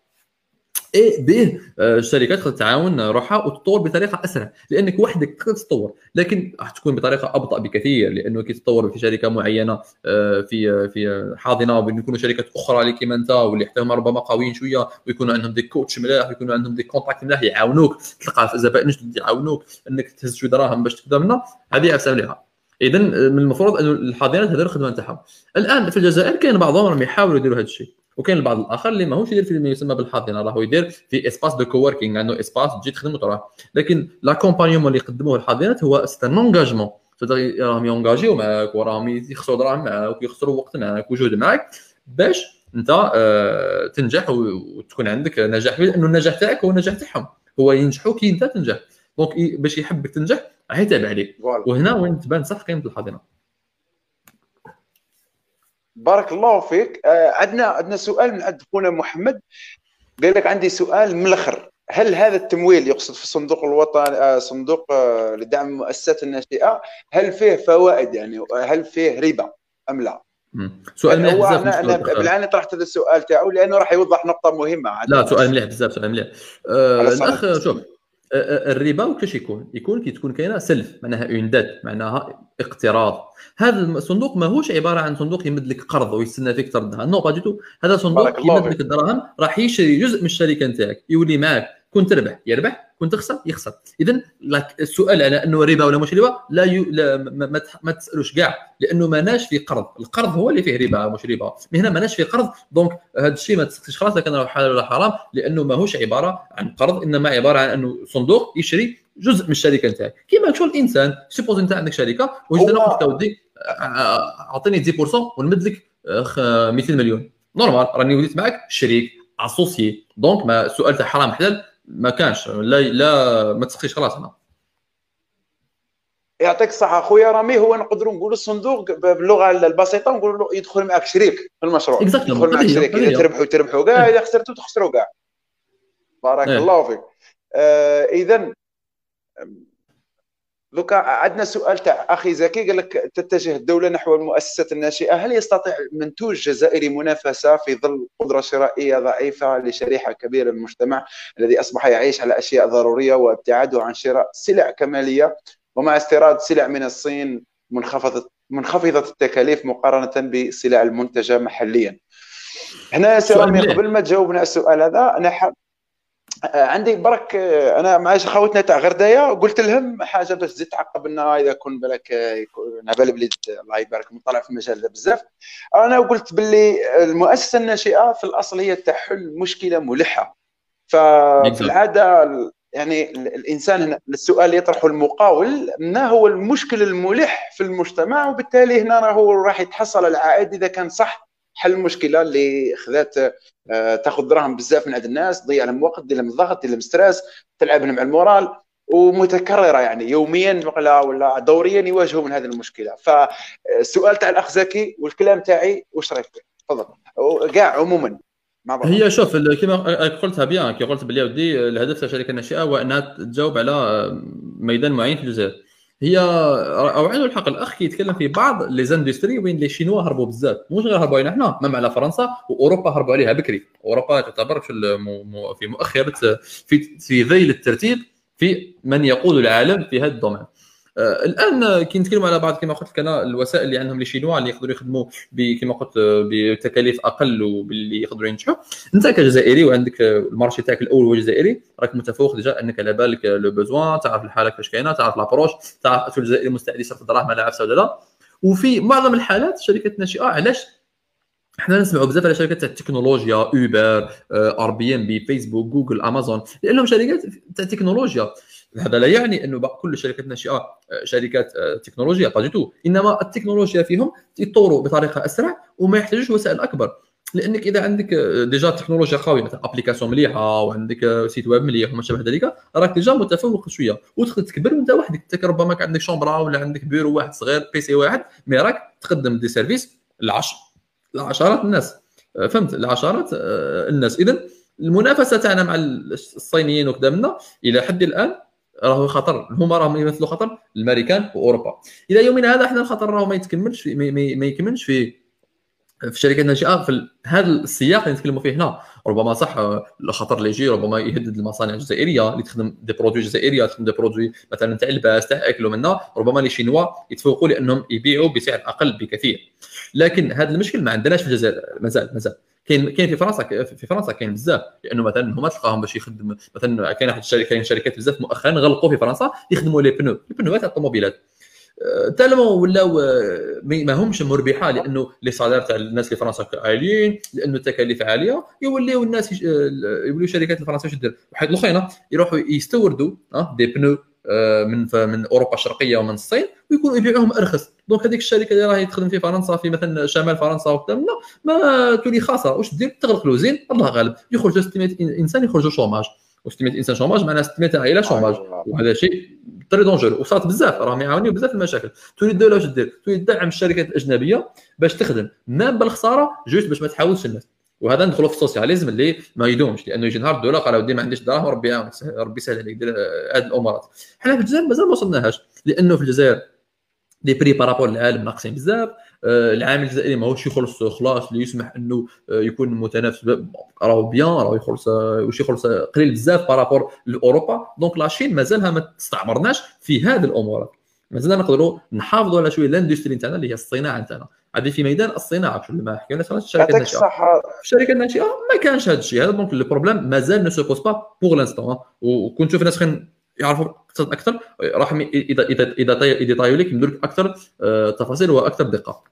Speaker 2: اي به آه، الشركات تعاون روحها وتطور بطريقة أسرع لأنك وحدك تقدر تطور لكن راح تكون بطريقة أبطأ بكثير لأنه كي تطور في شركة معينة آه، في في حاضنة ويكونوا شركات أخرى اللي كيما أنت واللي حتى ربما قويين شوية ويكونوا عندهم des coachs ملاح ويكونوا عندهم des contacts ملاح يعاونوك تلقى زبائن جدد يعاونوك إنك تهز شوية دراهم باش تبدا منها. هذه عفسة مليحة. اذا من المفروض أنه الحاضنات هذول الخدمه نتاعهم الآن في الجزائر كاين بعضهم راهم يحاولوا يديروا هذا الشيء. وكاين البعض الآخر اللي ماهوش يدير في ما يسمى بالحاضنه راهو يدير في espace de coworking عنده espace تجي تخدم وتروح لكن l'accompagnement اللي يقدموه الحاضنات هو un engagement راهم يونجاجيو معاك وراهم يخسروا دراهم معاك ويخسروا وقت معاك وجهد معاك باش أنت آه، تنجح وتكون عندك نجاح لأنه النجاح تاعك هو النجاح تاعهم. هو ينجحوا كي أنت تنجح. donc باش يحبك تنجح راح يتابع عليك. وهنا وين تبان صح قيمة الحاضنه
Speaker 1: بارك الله فيك. آه عندنا عندنا سؤال من عند خونا محمد. قال لك عندي سؤال من الآخر هل هذا التمويل يقصد في الصندوق الوطني آه صندوق آه لدعم المؤسسات الناشئة؟ هل فيه فوائد يعني؟ هل فيه ربا أم لا؟
Speaker 2: سؤال مليح بزاف
Speaker 1: أنا, بالعاني طرحت هذا السؤال تاعو لأنه راح يوضح نقطة مهمة.
Speaker 2: لا سؤال مليح بزاف سؤال مليح. آه الأخ شوف الربا وكيفاش يكون؟ يكون كي تكون كاينة سلف معناها une dette معناها اقتراض. هذا الصندوق ماهوش عبارة عن صندوق يمد لك قرض ويستنى فيك تردها non pas هذا صندوق يمد لك الدراهم راح يشري جزء من الشركة نتاعك يولي معك كنت تربح يربح كنت تخسر يخسر. اذا السؤال على أنه ربا ولا مش ربا؟ لا, ي... لا ما, ما تسألوش كاع لأنه ماناش في قرض. القرض هو اللي فيه ربا مش ربا. من هنا ماناش في قرض donc هذا الشيء ما تسقسيش خلاص كان راه حلال ولا حرام لأنه ماهوش عبارة عن قرض إنما عبارة عن أنه صندوق يشري جزء من الشركة نتاعك. كيما شغل الإنسان suppose أنت عندك شركة وجيت نقول ودي أعطيني 10% ونمد لك 200 مليون. normal راني وليت معك شريك اسوسيي دونك ما السؤال تاع حرام حلال ما كانش لا لا ما تسقيش خلاص أنا.
Speaker 1: يعطيك الصحة أخويا رامي هو نقدروا نقولوا الصندوق باللغة البسيطة نقولوا له يدخل معك شريك في المشروع. يدخل معك شريك إذا تربحوا تربحوا. كاع إذا خسرتوا تخسروا كاع بارك إيه. الله فيك. آه اذا لوكا عندنا سؤال تاع أخي زكي قال لك تتجه الدولة نحو المؤسسات الناشئة. هل يستطيع منتوج جزائري منافسة في ظل قدرة شرائية ضعيفة لشريحة كبيرة من المجتمع الذي أصبح يعيش على أشياء ضرورية وابتعاده عن شراء سلع كمالية ومع استيراد سلع من الصين منخفضة منخفضة التكاليف مقارنة بالسلع المنتجة محليا. هنا سيرامي قبل ما تجاوبنا على السؤال هذا أنا حاب عندي برك أنا مع خوتنا تاع غردايه قلت لهم حاجة باش تزيد تعقب لنا إذا كون بالك على بالي بلي الله يبارك مطلع في المجال هذا بزاف. أنا قلت باللي المؤسسة الناشئة في الأصل هي تحل مشكلة ملحة. ففي العادة يعني الإنسان هنا السؤال اللي يطرحه المقاول ما هو المشكل الملح في المجتمع؟ وبالتالي هنا راهو راح يتحصل العائد إذا كان صح حل المشكلة اللي خذات آه، تاخذ دراهم بزاف من عند الناس تضيع لهم وقت تدير لهم الضغط تدير لهم ستريس تلعب لهم على المورال ومتكررة يعني يوميا ولا ولا دوريا يواجهوا من هذه المشكلة. فالسؤال تاع الأخ زكي والكلام تاعي واش رأيك؟ تفضل. كاع عموما
Speaker 2: هي شوف كما قلتها bien كي قلت بلي الهدف تاع الشركة الناشئة هو أنها تجاوب على ميدان معين في الجزائر. هي أو عنده الحق. الأخ كيتكلم في بعض les industries وين les Chinois هربوا بزاف. مش غير هربوا علينا حنا même على فرنسا وأوروبا هربوا عليها بكري. أوروبا تعتبر في في مؤخرة في في ذيل الترتيب في من يقود العالم في هذا ال domaine. الآن كي نتكلموا على بعض كما قلت لك أنا الوسائل اللي عندهم les Chinois اللي يقدروا يخدموا كما قلت بتكاليف أقل وباللي يقدروا ينجحوا. أنت كجزائري وعندك ال marché تاعك الأول هو جزائري راك متفوق déjà أنك على بالك le besoin تعرف الحالة كيفاش كاينة تعرف l'approche تعرف الجزائري مستعد يصرف الدراهم على عفسة ولا لا. وفي معظم الحالات الشركات الناشئه علاش؟ إحنا نسمعوا بزاف على شركات تاع التكنولوجيا اوبر Airbnb فيسبوك جوجل امازون لأنهم شركات تاع التكنولوجيا هذا لا يعني أنه كل الشركات الناشئه آه، شركات آه، تكنولوجيا pas tout إنما التكنولوجيا فيهم يتطوروا بطريقة أسرع وما يحتاجوش وسائل أكبر. لأنك إذا عندك déjà تكنولوجيا قوية مثلا application مليحة وعندك site web مليح وما شابه ذلك راك déjà متفوق شوية وتقدر تكبر وأنت وحدك. انت ربما عندك شومبرا ولا عندك بيرو واحد صغير PC واحد mais راك تقدم des services لعشر لعشرات الناس. فهمت؟ لعشرات الناس. اذا المنافسة تاعنا مع الصينيين وكذا منا إلى حد الآن راهو خطر هما راهم يمثلوا خطر الامريكان وأوروبا. إلى يومنا هذا إحنا الخطر راهو ما يتكملش ما يكملش في في الشركات الناشئه في هذا السياق اللي نتكلموا فيه هنا ربما صح الخطر اللي يجي ربما يهدد المصانع الجزائرية اللي تخدم des produits جزائرية تخدم des produits مثلا تاع اللباس تاع اكل ومنا ربما les Chinois يتفوقوا لأنهم يبيعوا بسعر أقل بكثير. لكن هذا المشكل ما عندناش في الجزائر مازال مازال. كاين كاين في فرنسا في فرنسا كاين بزاف. لأنه مثلا هما تلقاهم باش يخدم مثلا كاين واحد الشركة كاين شركات بزاف مؤخرا غلقوا في فرنسا يخدموا les pneus. البنوات تاع الطوموبيلات tellement ولاو ما همش مربحة لأنه les salaires تاع الناس في فرنسا عاليين لأنه التكاليف عالية يوليو الناس يوليو الشركات الفرنسية واش دير واحد الأخرين يروحوا يستوردوا des pneus من من أوروبا الشرقية ومن الصين ويكونوا يبيعوهم أرخص. donc هذيك الشركة اللي راهي تخدم في فرنسا في مثلا شمال فرنسا وكذا ما تولي خاسره واش دير؟ تغلق l'usine الله غالب. يخرج 600 إنسان يخرجوا chômage. و600 انسان chômage معناها 600 عائله chômage. وهذا شيء très dangereux. وصارت بزاف راهم يعانيو بزاف المشاكل. تولي الدولة واش دير؟ تولي تدعم الشركات الأجنبية باش تخدم. même بالخسارة juste باش ما تحاولش الناس. وهذا ندخلوا في ال socialisme اللي ما يدومش لأنه يجي نهار الدولة قال ودي ما عنديش دراهم ربي يعاونك ربي يسهل عليك دير هذه الأمورات. حنا في الجزائر مازال ما وصلناهاش. لأنه في الجزائر les prix par rapport للعالم ناقصين بزاف. العامل الجزائري ماهوش يخلص خلاص اللي يسمح إنه يكون متنافس. راهو bien راهو يخلص واش يخلص قليل بزاف par rapport لأوروبا. donc la Chine مازالها ما تستعمرناش في هذه الأمور. مازال نقدروا نحافظوا على شوية ال industrie نتاعنا اللي هي الصناعة نتاعنا. هذه في ميدان الصناعة شو ما. حكينا على الشركات الناشئة. في الشركات الناشئة ما كانش هذا الشيء. هذا donc ال problème مازال ne se pose pas pour l'instant وكنت نشوف ناس يعرفوا اقتصاد أكثر راح اذا اذا اذا إذا طايو لك يمدوا لك أكثر تفاصيل وأكثر دقة.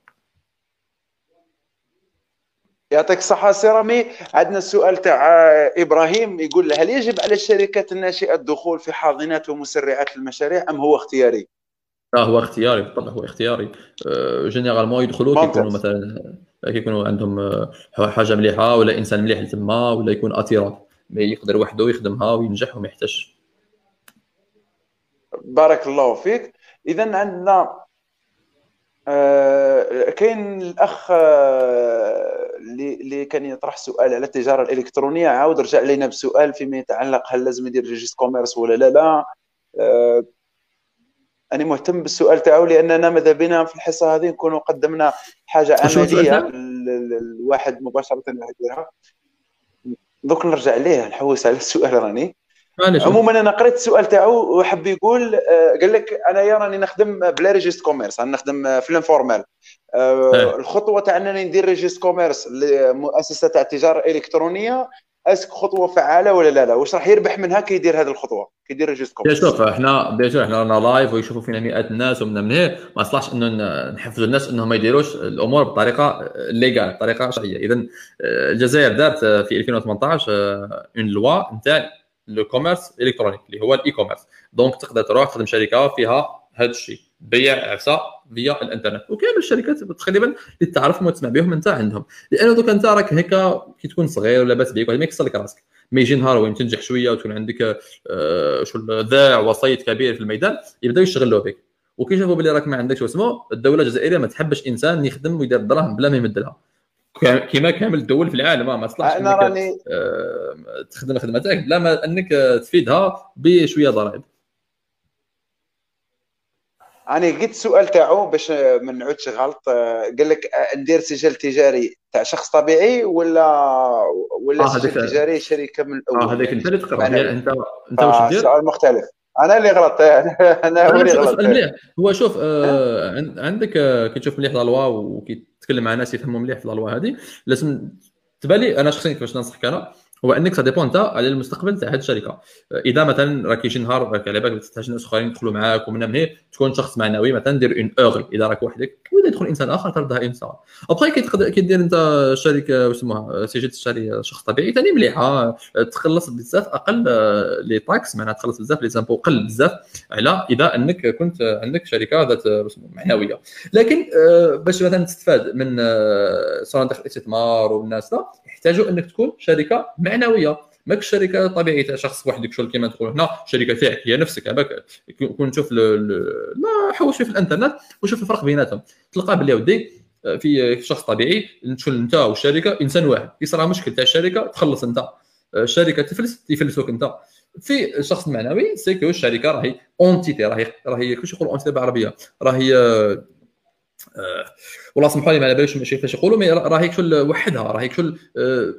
Speaker 1: يعطيك الصحة سي رامي عندنا السؤال تاع إبراهيم يقول هل يجب على الشركات الناشئة الدخول في حاضنات ومسرعات المشاريع أم هو اختياري؟
Speaker 2: لا هو اختياري بالطبع هو اختياري. généralement يدخلوا كيكونوا مثلا كيكونوا عندهم حاجة مليحة ولا إنسان مليح تما ولا يكون mais يقدر وحده يخدمها وينجح وما يحتاجش.
Speaker 1: بارك الله فيك. اذا عندنا آه كاين الأخ اللي آه اللي كان يطرح سؤال على التجارة الإلكترونية عاود رجع لنا بسؤال فيما يتعلق هل لازم يدير registre commerce ولا لا لا. آه أنا مهتم بالسؤال تاعو لأننا ماذا بنا في الحصة هذه؟ نكونوا قدمنا حاجة عملية الواحد مباشرة يديرها دوك نرجع ليه نحوس على السؤال راني. عموما أنا قريت السؤال تاعو وحب يقول قال لك أنا يا راني نخدم بلا registre commerce أنا نخدم في ال informel. الخطوة تاع أنني ندير registre commerce لمؤسسة تاع التجاره الالكترونيه est-ce que خطوة فعالة ولا لا لا؟ واش راح يربح منها كي يدير هذه الخطوة كي يدير registre commerce
Speaker 2: شوف إحنا bien إحنا رانا live ويشوفوا فينا مئات الناس ومن من هنا ما صلاحش إنه نحفزوا الناس إنهم ما يديروش الأمور بطريقة légale بطريقة شرعية. اذا الجزائر دارت في 2018 une loi نتاع le commerce électronique اللي هو ال e-commerce donc تقدر تروح تخدم شركة فيها هذا الشيء بيع عفسة via الإنترنت. وكاين الشركات تقريبا اللي تعرفهم وتسمع بهم أنت عندهم. لأنه دوك أنت راك هكا كي تكون صغير ولا لاباس بك ما يكسر لك راسك. ما يجي نهار وين تنجح شوية وتكون عندك آه شو ذاع وسيط كبير في الميدان يبداو يشتغلوا بك وكي شافوا بلي راك ما عندكش اسمه الدولة الجزائرية ما تحبش إنسان يخدم ويدير الدراهم بلا ما يمد لها. كما كامل الدول في العالم ما تصلحش
Speaker 1: أنا راني
Speaker 2: تخدم الخدمة تاعك. بلا ما أنك تفيدها بشوية ضرائب.
Speaker 1: أنا لقيت السؤال تاعو باش ما نعودش غلط. قال لك ندير سجل تجاري تاع شخص طبيعي ولا ولا آه سجل تجاري شركة من الأول؟
Speaker 2: آه هذاك أنت اللي تقرأ. انت أنت واش دير؟
Speaker 1: سؤال مختلف. أنا اللي غلط أنا هو اللي غلط
Speaker 2: مليح. هو شوف آه عندك كي تشوف مليح لا وكي تتكلم مع ناس يفهموا مليح في لا هذه. لازم تبالي أنا شخصيا كيفاش ننصحك أنا؟ هو إنك سا ديبون انت على المستقبل تاع هذه الشركة. إذا مثلا راك يجي نهار راك على بالك تحتاج ناس أخرين يدخلوا معاك ومن من هنا تكون شخص معنوي مثلا دير اون اوغل إذا راك وحدك وإذا يدخل إنسان آخر تردها إنسان. ابخي كي دير أنت شركه واش اسمها؟ سيجي تشري شخص طبيعي ثاني مليحة. تخلص بزاف أقل لي تاكس معناها تخلص بزاف لي زامبو قل بزاف على إذا إنك كنت عندك شركة ذات معنوية. لكن باش مثلا تستفاد من صناديق الاستثمار والناس يحتاجوا إنك تكون شركة معنوية ماكش شركة طبيعية شخص وحدك شغل كيما تقول. هنا الشركة تاعك هي نفسك هذاك كون تشوف لا حوس في الإنترنت وشوف الفرق بيناتهم. تلقى بلي ودي في شخص طبيعي شغل أنت والشركة إنسان واحد. يصرى مشكل تاع الشركة تخلص أنت. الشركة تفلس يفلسوك أنت. في الشخص المعنوي c'est que الشركة راهي entité راهي راهي كيفاش يقولوا entité بالعربية. راهي آه والله سمحوا لي ما على باليش كيفاش يقولوا mais راهي كل وحدها راهي آه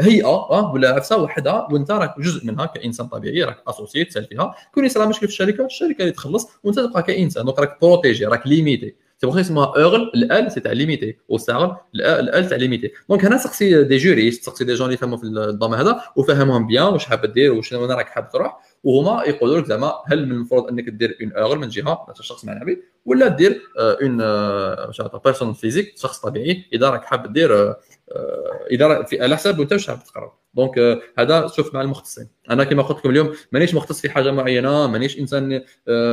Speaker 2: هيئه آه ولا عفسه وحدها وانت راك جزء منها كإنسان طبيعي راك associé تسال فيها كون يصرى مشكل في الشركة الشركة اللي تخلص وأنت تبقى كإنسان donc راك protégé راك limité c'est pour اسمها اوغل الال سي تاع limité و SARL ال L تاع limité donc هنا سقسي des juristes سقسي des gens اللي يفهموا في ال domaine هذا وفهمهم bien واش حاب دير وشنو راك حاب تروح وهما يقولوا لك زعما هل من المفروض انك دير une EURL من جهه شخص معنوي ولا دير une personne physique شخص طبيعي اذا راك حاب دير إذا في على حسب وانت واش تقرر donc هذا شوف مع المختصين. أنا كما قلت لكم اليوم مانيش مختص في حاجة معينة مانيش إنسان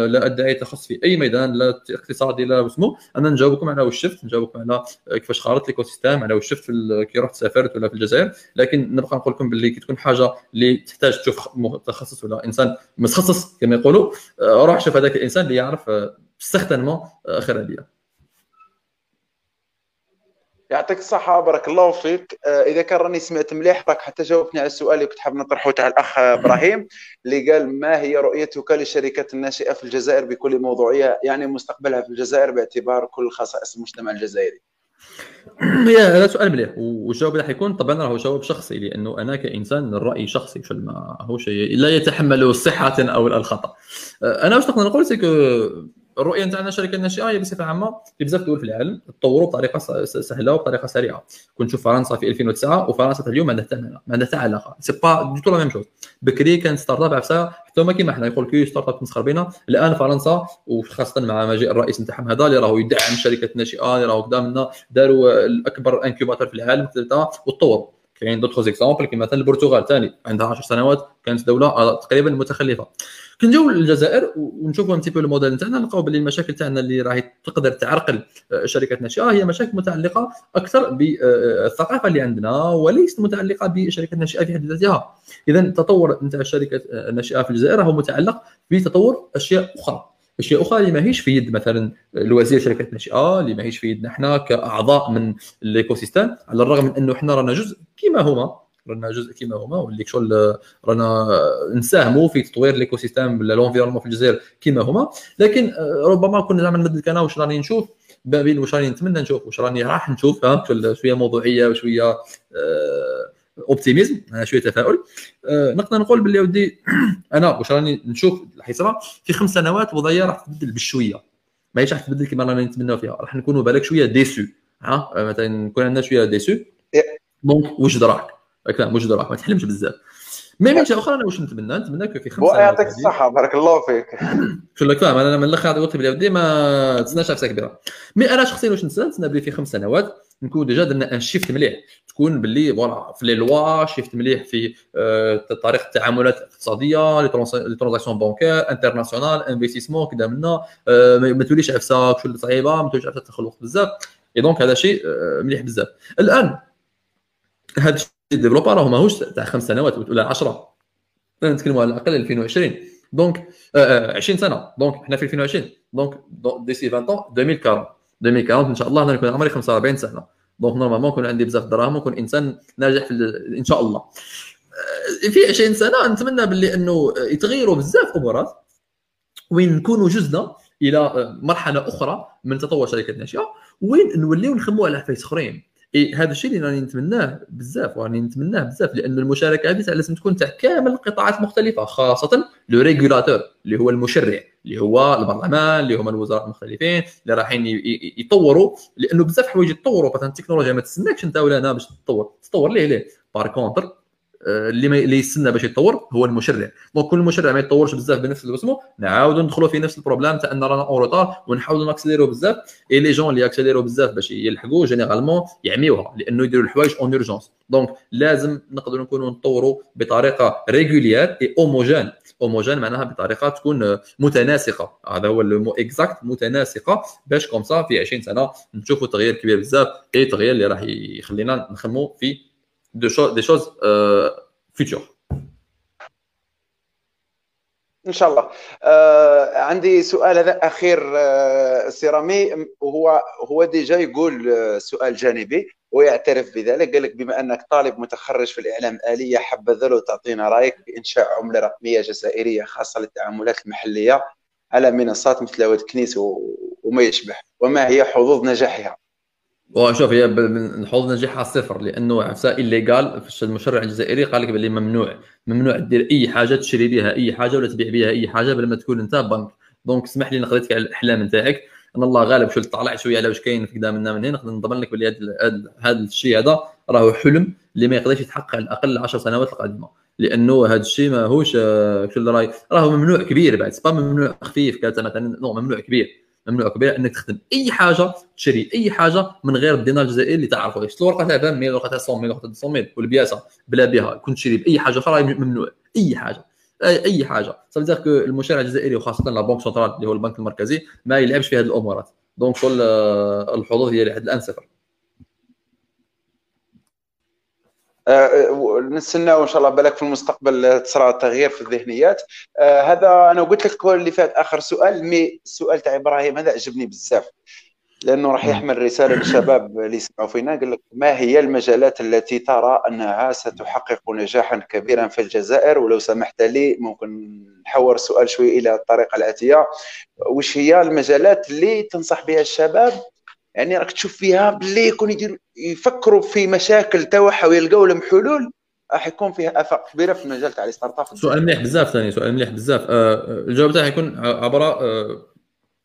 Speaker 2: لا ادعي تخصص في أي ميدان لا اقتصادي لا اسمه أنا نجاوبكم على واش شفت نجاوبكم على كيفاش خارط l'écosystème على واش شفت كي رحت سافرت ولا في الجزائر. لكن نبقى نقول لكم باللي كي تكون حاجة اللي تحتاج تشوف متخصص ولا إنسان متخصص كما يقولوا روح شوف هذاك الإنسان اللي يعرف سيغتانمون خير عليا.
Speaker 1: يعطيك الصحة بارك الله فيك. إذا كان راني سمعت مليح راك حتى جاوبتني على السؤال اللي كنت حاب نطرحه تاع الأخ إبراهيم اللي قال ما هي رؤيتك للشركات الناشئة في الجزائر بكل موضوعية؟ يعني مستقبلها في الجزائر باعتبار كل خصائص المجتمع الجزائري.
Speaker 2: هي هذا سؤال مليح. والجواب راح يكون طبعا راهو جواب شخصي لأنه أنا كإنسان الراي شخصي ما هو شيء لا يتحمل صحة أو الخطأ. أنا واش نقدر نقول؟ c'est الرؤية نتاعنا الشركة الناشئة هي بصفة عامة في بزاف دول في العالم تطوروا بطريقة سهلة وبطريقة سريعة. كنت نشوف فرنسا في 2009 وفرنسا اليوم ما عندها ما عندها حتى علاقة. c'est pas du tout la même chose بكري كانت start-up عفسة حتى هما كيما حنا يقول كي start-up تمسخر بينا الآن فرنسا وخاصة مع مجيء الرئيس نتاعهم هذا اللي راهو يدعم الشركات الناشئه اللي راهو قدامنا داروا الأكبر incubateur في العالم وتطوروا كاين d'autres exemples كيما مثلا البرتغال ثاني عندها 10 سنوات كانت دولة تقريبا متخلفة. كي نجيو للجزائر ونشوفوا un petit peu الموديل نتاعنا نلقاو باللي المشاكل تاعنا اللي راهي تقدر تعرقل شركات ناشئة هي مشاكل متعلقة أكثر بالثقافه اللي عندنا وليست متعلقة بالشركات الناشئه في حد ذاتها. إذا التطور نتاع الشركات الناشئه في الجزائر هو متعلق بتطور أشياء أخرى. أشياء أخرى اللي ماهيش في يد مثلا الوزير شركات الناشئه اللي ماهيش في يدنا إحنا كأعضاء من ال écosystème على الرغم من إنه إحنا رانا جزء كما هما. رانا جزء كما هما واللي شغل رانا نساهموا في تطوير ال écosystème ولا l'environnement في الجزائر كما هما. لكن ربما كنا زعما نمد أنا واش راني نشوف بين واش راني نتمنى نشوف واش راني راح نشوف شوية موضوعية وشوية آه optimisme شوية تفاؤل. أه نقدر نقول باللي ودي أنا واش راني نشوف الحسره في خمس سنوات الوضعيه راح تبدل بشويه ماهيش راح تبدل كما رانا نتمناو فيها. راح نكونوا بالك شوية déçus ها مثلا نكون عندنا شوية déçus donc وجد راك هكذا وجد راك ما تحلمش بزاف mais من جهه أخرى أنا واش نتمنى نتمنى في خمس
Speaker 1: سنوات يعطيك الصحة بارك الله فيك.
Speaker 2: شو لك فاهم أنا من الآخر عطي وقتي بلا ما تسناش نفسها كبيرة. mais أنا شخصيا واش نتسنى نتسنى بلي في خمس سنوات نكون déjà درنا un shift مليح. تكون باللي voilà في les lois shift مليح في طريقة التعاملات الاقتصاديه les transactions bancaires internationales investissement كذا منا ما توليش عفسه شو صعيبة ما توليش عفسه تدخل الوقت بزاف et donc هذا شيء مليح بزاف الآن هذا développement راه ماهوش تاع خمس سنوات ولا 10 نتكلموا على الأقل 2020 donc 20 سنة. donc حنا في 2020 donc d'ici 20 2040 2040 إن شاء الله نكون عمري 45 سنة. donc normalement يكون عندي بزاف دراهم ونكون إنسان ناجح في إن شاء الله. في 20 سنة نتمنى باللي إنه يتغيروا بزاف أمورات وين نكونوا جزنا إلى مرحلة أخرى من تطور شركات ناشئة وين نوليو نخموا على حفايس أخرين. إيه هذا الشيء اللي راني نتمناه بزاف وراني نتمناه بزاف لأن المشاركة هذه لازم تكون تاع كامل القطاعات المختلفة خاصة le régulateur اللي هو المشرع اللي هو البرلمان اللي هما الوزراء المختلفين اللي رايحين يطوروا لأنه بزاف حوايج يتطوروا مثلا التكنولوجيا ما تستناكش أنت ولا أنا باش تطور تطور ليه ليه؟ par contre اللي ما اللي يستنى باش يتطور هو المشرع. donc كل مشرع ما يتطورش بزاف بنفس الوسمو نعاودوا ندخلوا في نفس ال problème تاع أن رانا en retard ونحاولوا ن accélérer بزاف. et les gens اللي ي accélérer بزاف باش يلحقوا généralement يعميوها لأنه يديروا الحوايج en urgence donc لازم نقدروا نكونوا نطوروا بطريقة régulière et homogène homogène معناها بطريقة تكون متناسقة. هذا هو ال mot exact متناسقة باش comme ça في 20 سنة نشوفوا تغيير كبير بزاف اي تغيير اللي راح يخلينا نخموا في des choses futures
Speaker 1: ان شاء الله عندي سؤال هذا أخير آه سيرامي وهو هو ديجا يقول آه سؤال جانبي ويعترف بذلك. قال لك بما أنك طالب متخرج في الإعلام الاليه حبذا لو تعطينا رأيك بانشاء عملة رقمية جزائرية خاصة للتعاملات المحلية على منصات مثل واد كنيس وما يشبه وما هي حظوظ نجاحها.
Speaker 2: وشوف هي حظوظ نجاحها صفر لأنه عفسا الليغال المشرع الجزائري قال لك باللي ممنوع ممنوع دير أي حاجة تشري بها أي حاجة ولا تبيع بها أي حاجة بلا ما تكون أنت بنك. donc اسمح لي نقضيتك على الأحلام نتاعك. إن الله غالب شو طلعت شوية على واش كاين في قدامنا من هنا. نقدر نضمن لك بلي هذا الشيء هذا راهو حلم اللي ما يقدرش يتحقق على الأقل 10 سنوات القادمة. لأنه هذا الشيء ماهوش شو راي راهو ممنوع كبير بعد. c'est pas ممنوع خفيف كذا مثلا non ممنوع كبير. ممنوع كبير إنك تخدم أي حاجة تشري أي حاجة من غير الدينار الجزائري اللي تعرفه. شفت الورقه تاع 20 الورقه تاع 100 الورقه تاع 200 والبياسة بلا بها كنت تشري بأي حاجة أخرى ممنوع. أي حاجة. اي حاجة. ça fait que المشرع الجزائري وخاصة la banque centrale اللي هو البنك المركزي ما يلعبش في هذه الامورات donc كل الحظوظ هي لحد الآن صفر.
Speaker 1: أه نستناو إن شاء الله بالك في المستقبل تصرى تغيير في الذهنيات. أه هذا أنا قلت لك اللي فات آخر سؤال mais السؤال تاع إبراهيم هذا عجبني بزاف. لأنه راح يحمل رسالة للشباب اللي يسمعوا فينا قال لك ما هي المجالات التي ترى أنها ستحقق نجاحا كبيرا في الجزائر؟ ولو سمحت لي ممكن نحور السؤال شوي إلى الطريقة الاتيه وش هي المجالات اللي تنصح بها الشباب يعني راك تشوف فيها باللي يكون يدير يفكروا في مشاكل تاعها ويلقاو لهم حلول راح يكون فيها آفاق كبيرة في المجال تاع ال start-up
Speaker 2: سؤال مليح بزاف ثاني سؤال مليح بزاف. الجواب تاعي يكون عبر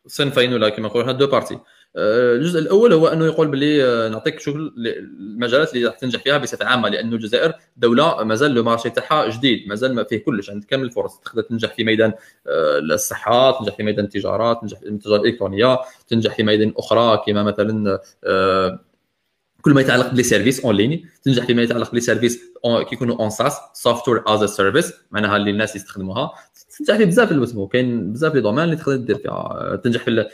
Speaker 2: صنفين ولا كما نقولوا deux parties الجزء الأول هو أنه يقول باللي نعطيك شغل المجالات اللي راح تنجح فيها بصفة عامة لأنه الجزائر دولة مازال le marché تاعها جديد مازال ما فيه كلش عندك كامل الفرص تقدر تنجح في ميدان الصحه تنجح في ميدان التجارات تنجح في التجاره الالكترونيه تنجح في ميدان أخرى كما مثلا كل ما يتعلق ب les services en ligne تنجح فيما يتعلق ب les services كيكونوا en SaaS software as service معناها اللي الناس يستخدموها تنجح في بزاف اللي كاين بزاف les domaines اللي تقدر دير فيها. تنجح في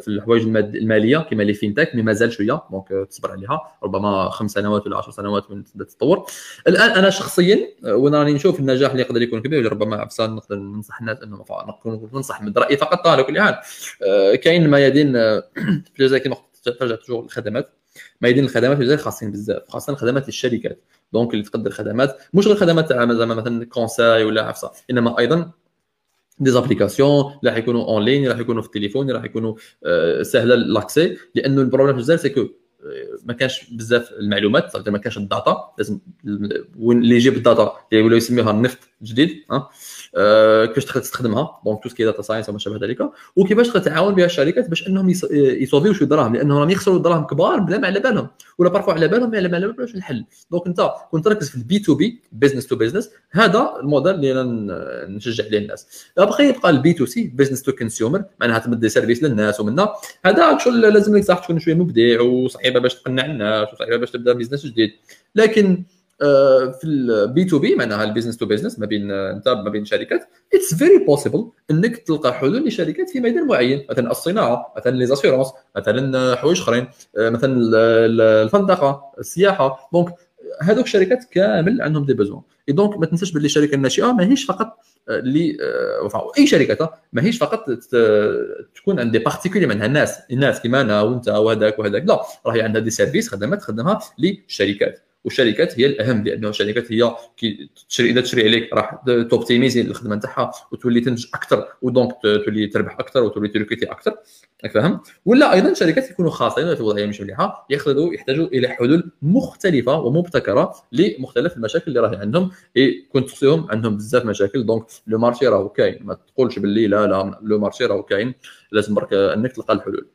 Speaker 2: في الحوايج المالية كما les fintechs mais مازال شوية. donc تصبر عليها. ربما خمس سنوات ولا 10 سنوات من تبدأ تتطور. الآن أنا شخصيا وأنا راني نشوف النجاح اللي يقدر يكون كبير ربما عفسان نقدر ننصح الناس إنه ننصح من رأيي فقط. على كل حال كاين ميادين في الجزائر كما ترجع toujours الخدمات. ميادين الخدمات في الجزائر خاصين بزاف خاصة خدمات الشركات donc اللي تقدر خدمات. مش غير خدمات زعما مثلا conseil ولا عفسة إنما أيضا des applications راح يكونوا en ligne راح يكونوا في التليفون راح يكونوا سهله l'accès لأنه ال problème في الجزائر c'est ما كانش بزاف المعلومات ما كانش ال data لازم وين اللي يجيب الداتا اللي يسميوها النفط جديد ها أه كيفاش تقدر تستخدمها؟ donc tout ce qui data science وما شابه ذلك. وكيفاش تقدر تعاون بها الشركات باش إنهم يصوفيو شوية دراهم؟ لأنهم راهم يخسروا دراهم كبار بلا ما على بالهم. ولا parfois على بالهم ما على بالهمش الحل. donc أنت كنت تركز في ال B to B business to business هذا الموديل اللي نشجع عليه الناس. بقى يبقى ال B to C business to consumer معناها تمد service للناس ومنا هذا شغل لازم لك صح تكون شوية مبدع وصعيبة باش تقنع الناس وصعيبة باش تبدأ business جديد. لكن في ال B to B معناها ال business to business ما بين انت ما بين شركات. it's very possible إنك تلقى حلول لشركات في ميدان معين مثلا الصناعة مثلا les assurances مثلا حوايج أخرين مثلا الفندقة السياحة. donc هذوك الشركات كامل عندهم des besoins et donc ما تنساش باللي الشركة الناشئة ماهيش فقط اللي أي شركة ماهيش فقط تكون عند particuliers معناها الناس الناس كيما أنا وأنت وهذاك وهذاك لا راهي عندها des services خدمات تخدمها للشركات والشركات هي الأهم لأنه الشركات هي كي تشري إذا تشري عليك راح ت optimiser الخدمة نتاعها وتولي تنتج أكثر و donc تولي تربح أكثر وتولي ت recruter أكثر فاهم؟ ولا أيضا شركات يكونوا خاصين في وضعيه مش مليحة ياخذوا يحتاجوا إلى حلول مختلفة ومبتكرة لمختلف المشاكل اللي راهي عندهم. كنت تخصيهم عندهم بزاف مشاكل donc le marché راهو كاين. ما تقولش باللي لا لا le marché راهو كاين. لازم برك إنك تلقى الحلول.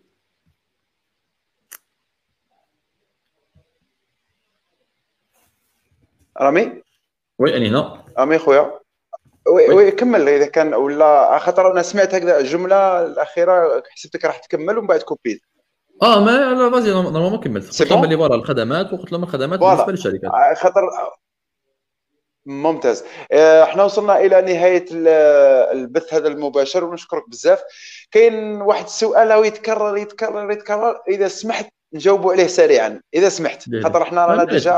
Speaker 1: رامي؟
Speaker 2: oui أني هنا
Speaker 1: امي خويا. oui oui. كمل. إذا كان ولا خاطر أنا سمعت هكذا الجملة الأخيرة حسبتك راح تكمل ومن بعد كوبيت.
Speaker 2: آه ما لا vas-y normalement كملت. قلت لهم اللي voilà الخدمات وقلت لهم الخدمات بالنسبة للشركات.
Speaker 1: آه، خاطر ممتاز. آه، إحنا وصلنا إلى نهاية البث هذا المباشر ونشكرك بزاف. كاين واحد السؤال هو يتكرر يتكرر يتكرر. إذا سمحت نجاوبوا عليه سريعا. إذا سمحت خاطر إحنا رانا ديجا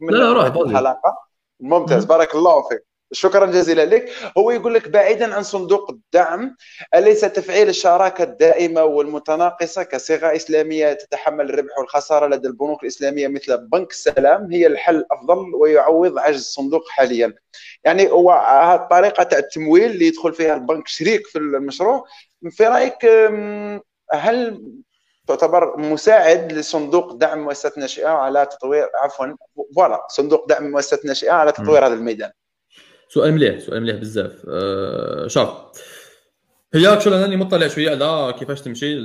Speaker 2: كملنا
Speaker 1: الحلقة. ممتاز بارك الله فيك. شكرا جزيلا لك. هو يقول لك بعيدا عن صندوق الدعم أليس تفعيل الشراكة الدائمة والمتناقصة كصيغة إسلامية تتحمل الربح والخسارة لدى البنوك الإسلامية مثل بنك السلام هي الحل الأفضل ويعوض عجز الصندوق حاليا؟ يعني هو طريقة التمويل اللي يدخل فيها البنك شريك في المشروع. في رأيك هل تعتبر مساعد لصندوق دعم مؤسسات الناشئه على تطوير عفوا voilà صندوق دعم مؤسسات الناشئه على تطوير هذا الميدان.
Speaker 2: سؤال مليح سؤال مليح بزاف. أه شوف هي actually أني مطلع شوية على كيفاش تمشي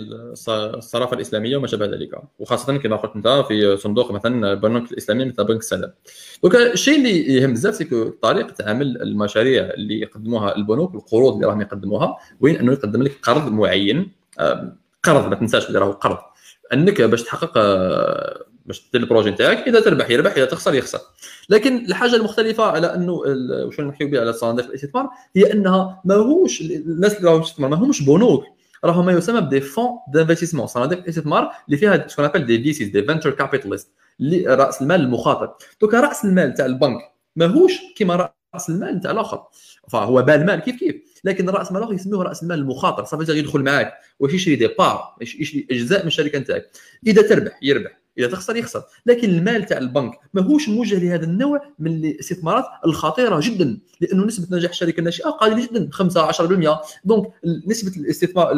Speaker 2: الصرافة الإسلامية وما شابه ذلك. وخاصة كما قلت أنت في صندوق مثلا البنوك الإسلامية مثل بنك السلام donc الشيء اللي يهم بزاف c'est que طريقة تعامل المشاريع اللي يقدموها البنوك القروض اللي راهم يقدموها وين أنه يقدم لك قرض معين. قرض ما تنساش اللي راهو قرض. أنك باش تحقق باش دير ال projet نتاعك إذا تربح يربح إذا تخسر يخسر. لكن الحاجة المختلفة على أنه واش نحكيو بها على صناديق الاستثمار هي أنها ماهوش الناس اللي راهم يستثمر ماهمش بنوك. راهم ما يسمى ب des fonds d'investissement صناديق الاستثمار اللي فيها ce qu'on appelle des VCs des venture capitalists اللي رأس المال المخاطر دوكا رأس المال تاع البنك ماهوش كيما رأس المال تاع الآخر. فهو بالمال كيف كيف؟ لكن رأس المال يسموه رأس المال المخاطر. صافي يدخل معاك. واش يشري des parts يشري اجزاء من الشركة نتاعك. إذا تربح يربح. إذا تخسر يخسر. لكن المال تاع البنك ماهوش موجه لهذا النوع من الاستثمارات الخطيرة جدا لأنه نسبة نجاح الشركة الناشئه قليلة جدا 5 10% donc نسبة الاستثمار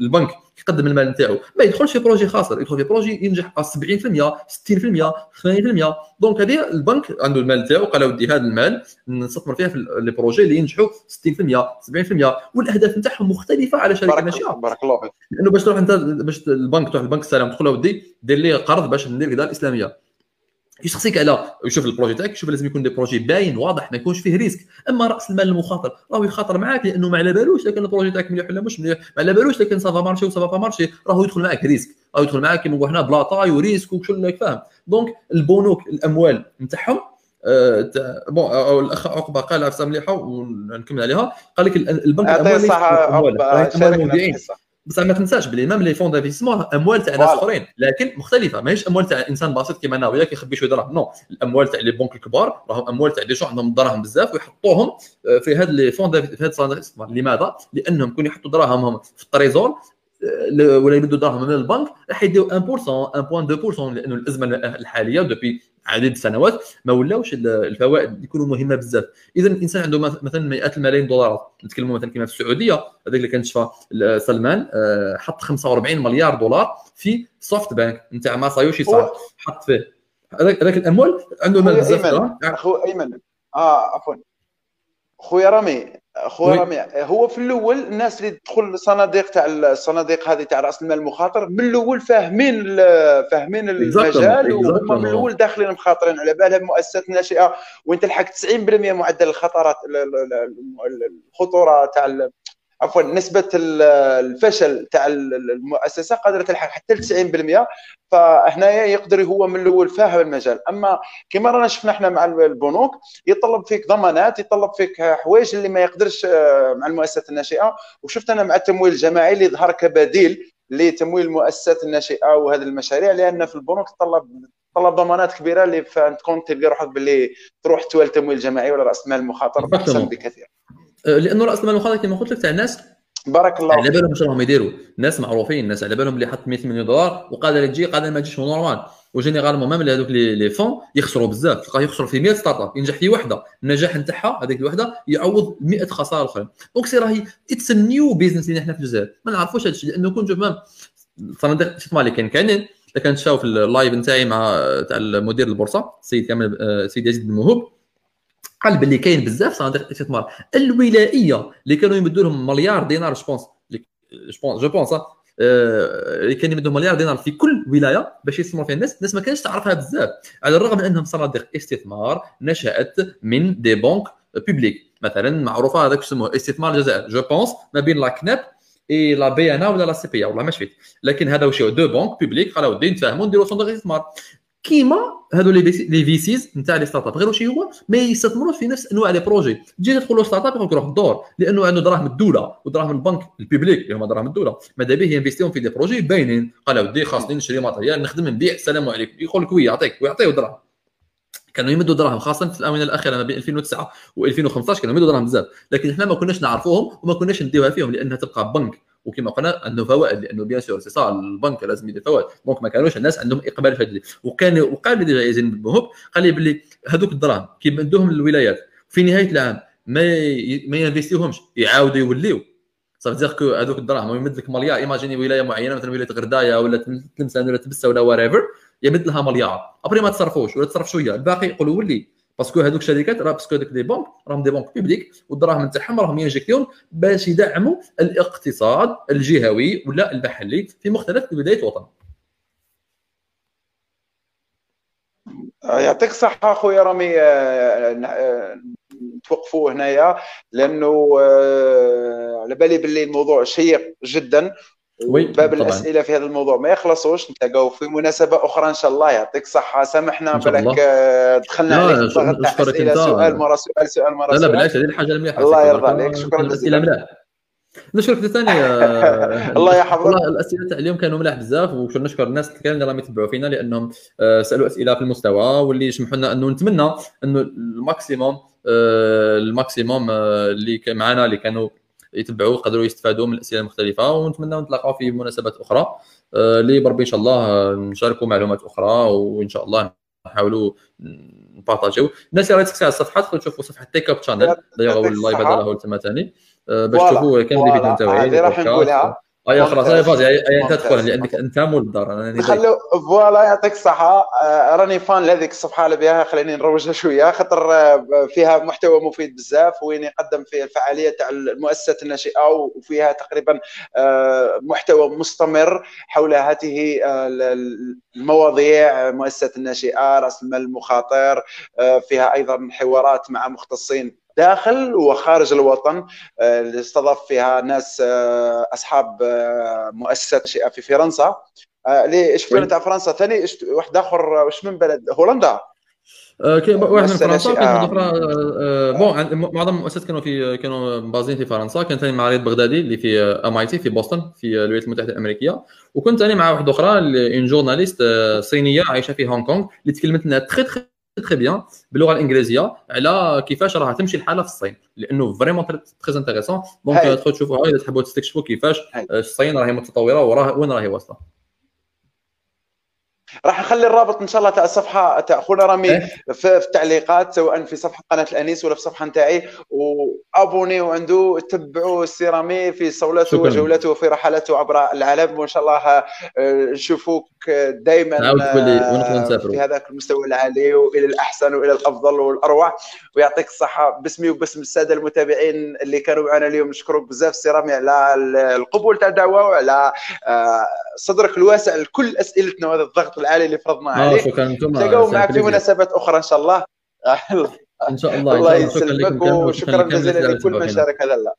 Speaker 2: البنك يقدم المال نتاعو. ما يدخلش في projet خاسر يدخل في projet ينجح 70% 60% 80% donc هذه البنك عنده المال نتاعو قال ودي هذا المال نستثمر فيها في les projets اللي ينجحوا 60% 70% والأهداف نتاعهم مختلفة على شركة الناشئه
Speaker 1: بارك الله فيك.
Speaker 2: لأنه باش تروح أنت باش البنك تروح البنك السلام تقول له ودي دير لي قرض باش ندير الاداره الإسلامية. يشخصيك على يشوف ال projet تاعك يشوف لازم يكون des projets باين واضح ما يكونش فيه risque. أما رأس المال المخاطر راهو يخاطر معاك لأنه ما على بالوش كان ال projet تاعك مليح ولا مش مليح؟ ما على بالوش كان ça va marcher و ça va marcher راهو يدخل معاك risque. راهو يدخل معاك كيما نقولوا حنا بلا طاي و risque وكل فاهم. donc البنوك الأموال نتاعهم أه bon الأخ عقبة قال عفسة مليحة ونكمل عليها. قال لك البنك
Speaker 1: الأموال
Speaker 2: اموال مودعين بصح ما تنساش بلي même les fonds d'investissement أموال تاع ناس أخرين لكن مختلفة. ماهيش أموال تاع إنسان بسيط كيما أنا وياك يخبي شوية دراهم. non الأموال تاع les banques الكبار راهم أموال تاع des gens عندهم دراهم بزاف ويحطوهم في هاد les fonds في هاد الاستثمار لماذا؟ لأنهم كون يحطوا دراهمهم في ال trésor ولا يمدوا دراهم من البنك راح يديو 1% 1.2% لأنه الأزمة الحالية depuis عدد سنوات ما ولاوش الفوائد يكونوا مهمة بزاف. اذا الانسان عنده مثلا مئات الملايين دولارات نتكلموا مثلا كما في السعودية هذاك اللي كان شفى سلمان حط 45 مليار دولار في SoftBank نتاع ماسايوشي سون. حط فيه. هذاك الأموال عنده مال بزاف
Speaker 1: اخو إيمن. آه عفوا. خويا رامي خويا رامي هو في الأول الناس اللي تدخل الصناديق تاع الصناديق هذه تاع رأس المال المخاطر من الأول فاهمين فاهمين المجال وهم من الأول داخلين مخاطرين على بالها مؤسسات ناشئه وين تلحق 90% معدل الخطرات الخطورة تاع عفوا نسبة الفشل تاع المؤسسة قادرة تلحق حتى ل 90% فهنايا يقدر هو من الأول فاهم المجال. أما كما رانا شفنا إحنا مع البنوك يطلب فيك ضمانات يطلب فيك حوايج اللي ما يقدرش آه، مع المؤسسات الناشئة. وشفت أنا مع التمويل الجماعي اللي ظهر كبديل لتمويل المؤسسات الناشئة وهذه المشاريع لأن في البنوك تطلب طلب ضمانات كبيرة اللي تكون تلقى روحك باللي تروح تولي تمويل جماعي ولا رأس مال مخاطر أحسن بكثير.
Speaker 2: لأنه رأس المال المخاطر كما قلت لك تاع الناس
Speaker 1: بارك الله
Speaker 2: على بالهم شنو راهم يديروا؟ ناس معروفين الناس على بالهم اللي حط 100 مليون دولار وقادر تجي قادر ما تجيش نورمال و généralement même هذوك les fonds يخسروا بزاف. تلقاه يخسر في 100 startup ينجح في وحدة. النجاح نتاعها هذيك الوحدة يعوض 100 خساره أخرى donc c'est راهي it's new business اللي إحنا في الجزائر. ما نعرفوش هذا الشيء لأنه كون شوف même صناديق الاستثمار اللي كان كاينين كان تشاو في ال live نتاعي مع تاع المدير البورصة السيد كامل السيد أه، يزيد بن موهوب قال باللي كاين بزاف صناديق الاستثمار. الولائيه اللي كانوا يمدوا لهم مليار دينار je pense je pense اللي كان يمدوا مليار دينار في كل ولاية باش يستثمروا فيها. الناس الناس ما كانش تعرفها بزاف. على الرغم من أنهم صناديق استثمار نشأت من des banques publiques مثلا معروفة هذاك يسموه استثمار الجزائر. je pense ما بين la CNEP et la BNA ولا la CPA والله ما شفت. لكن هذا واش deux banques publiques قالوا ودي نتفاهموا نديروا صندوق استثمار كيما هادو les VCs نتاع les startups غير واش هو؟ ما يستثمروش في نفس أنواع les projets تجي تدخل startup يقول لك الدور. لأنه عنده دراهم الدولة ودراهم البنك ال publique اللي هما دراهم الدولة. ماذا به؟ ينفيستيهم في des projets باينين. قال ودي خاصني نشري matériel نخدم نبيع. السلام عليكم. يقول لك oui يعطيك. ويعطيه دراهم. كانوا يمدوا دراهم خاصة في الآونة الأخيرة ما بين 2009 و2015 كانوا يمدوا دراهم بزاف. لكن إحنا ما كناش نعرفوهم وما كناش نديوها فيهم لأنها تبقى بنك. وكما قلنا عنده فوائد لأنه bien sûr c'est البنك لازم يدير فوائد. donc ما كانوش الناس عندهم إقبال في هذا وكان وقال لي déjà يزيد بن قال لي باللي هذوك الدراهم كي مدوهم للولايات في نهاية العام ما ي... ما ينفيستيوهمش يعاودوا يوليو. ça veut dire que هذوك الدراهم يمد لك مليار. imaginez ولاية معينة مثلا ولاية غرداية ولا تلمسان ولا تبسة ولا وريفر يمد لها مليار. après ما تصرفوش ولا تصرف شوية الباقي يقولوا ولي. parce que هذوك الشركات راه parce que هذوك des banques راهم des banques publiques والدراهم نتاعهم راهم ينجكتيهم باش يدعموا الاقتصاد الجهوي ولا المحلي في مختلف ولايات الوطن
Speaker 1: يعطيك الصحة خويا رامي آه، آه، توقفوا هنايا لأنه آه، على بالي باللي الموضوع شيق جدا باب الأسئلة في هذا الموضوع. ما يخلصوش. نتلاقاو في مناسبة أخرى إن شاء الله. يعطيك الصحه سامحنا بالك آه، دخلنا عليك ضغط تاع أسئلة. سؤال مرة سؤال سؤال مرة
Speaker 2: لا لا بالعكس هذه الحاجة المليحة.
Speaker 1: الله يرضى عليك. شكرا جزيلا.
Speaker 2: نشكرك ثاني
Speaker 1: الله يحفظك.
Speaker 2: والله الأسئلة تاع اليوم كانوا ملاح بزاف ونشكر الناس الكرام اللي راهم يتبعوا فينا لأنهم آه، سألوا أسئلة في المستوى واللي يسمحوا لنا أنه نتمنى أنه ال maximum آه، ال maximum اللي معنا اللي كانوا يتبعوا يقدروا يستفادوا من الأسئلة المختلفة. ونتمنى نتلاقاو في مناسبات أخرى. اللي آه، بربي إن شاء الله نشاركوا معلومات أخرى وإن شاء الله نحاولوا نبارطاجيو. الناس اللي تسكسي على الصفحه تقدروا تشوفوا صفحة Tech Up Channel d'ailleurs ال live هذا راهو تما ثاني باش تشوفوا كامل الفيديو
Speaker 1: نتاعي راح نقولها.
Speaker 2: أي خلاص هاي vas-y اي أنت تدخل لانك انت مول الدار
Speaker 1: خلو voilà يعطيك الصحة. آه، راني fan لهذيك الصفحة اللي بها خليني نروجها شوية. خاطر آه، فيها محتوى مفيد بزاف وين يقدم فيه الفعالية تاع المؤسسات الناشئة وفيها تقريبا آه، محتوى مستمر حول هذه المواضيع. مؤسسات الناشئة رأس المال المخاطر فيها أيضا حوارات مع مختصين داخل وخارج الوطن آه، اللي استضاف فيها ناس آه، أصحاب آه، مؤسسات في فرنسا. اللي شفنا تاع فرنسا. ثاني واحد آخر واش من بلد؟ هولندا.
Speaker 2: كاين واحد من فرنسا واحد أخرى bon معظم المؤسسات كانوا في كانوا basés في فرنسا. كان ثاني معرض بغدادي اللي في MIT في بوسطن في الولايات المتحدة الأمريكية. وكنت ثاني مع واحدة أخرى une journaliste صينية عايشة في هونغ كونغ اللي تكلمت لنا très très très bien باللغة الانجليزيه على كيفاش راه تمشي الحالة في الصين. لأنه vraiment très intéressant donc تدخلوا تشوفوها اذا تحبوا تستكشفوا كيفاش الصين راهي متطورة وراه وين راهي واصله
Speaker 1: راح نخلي الرابط إن شاء الله تاع الصفحة تاع خونا رامي إيه؟ في التعليقات سواء في صفحة قناة الأنيس ولا في الصفحه نتاعي. وابونيو عنده تبعوا السي رامي في صولته وجولته في رحلاته عبر العالم. وإن شاء الله آه، نشوفوك دائما
Speaker 2: آه،
Speaker 1: في هذاك المستوى العالي وإلى الأحسن وإلى الأفضل والأروع. ويعطيك الصحة باسمي وباسم السادة المتابعين اللي كانوا معنا اليوم. نشكرك بزاف سي رامي على القبول تاع الدعوة وعلى آه، صدرك الواسع لكل أسئلتنا وهذا الضغط العالي اللي فرضناه
Speaker 2: آه، أنتم
Speaker 1: نتلاقاو معك في مناسبات أخرى إن شاء الله.
Speaker 2: إن شاء الله.
Speaker 1: الله يسلمك وشكرا جزيلا لكل من شارك هذا اللقاء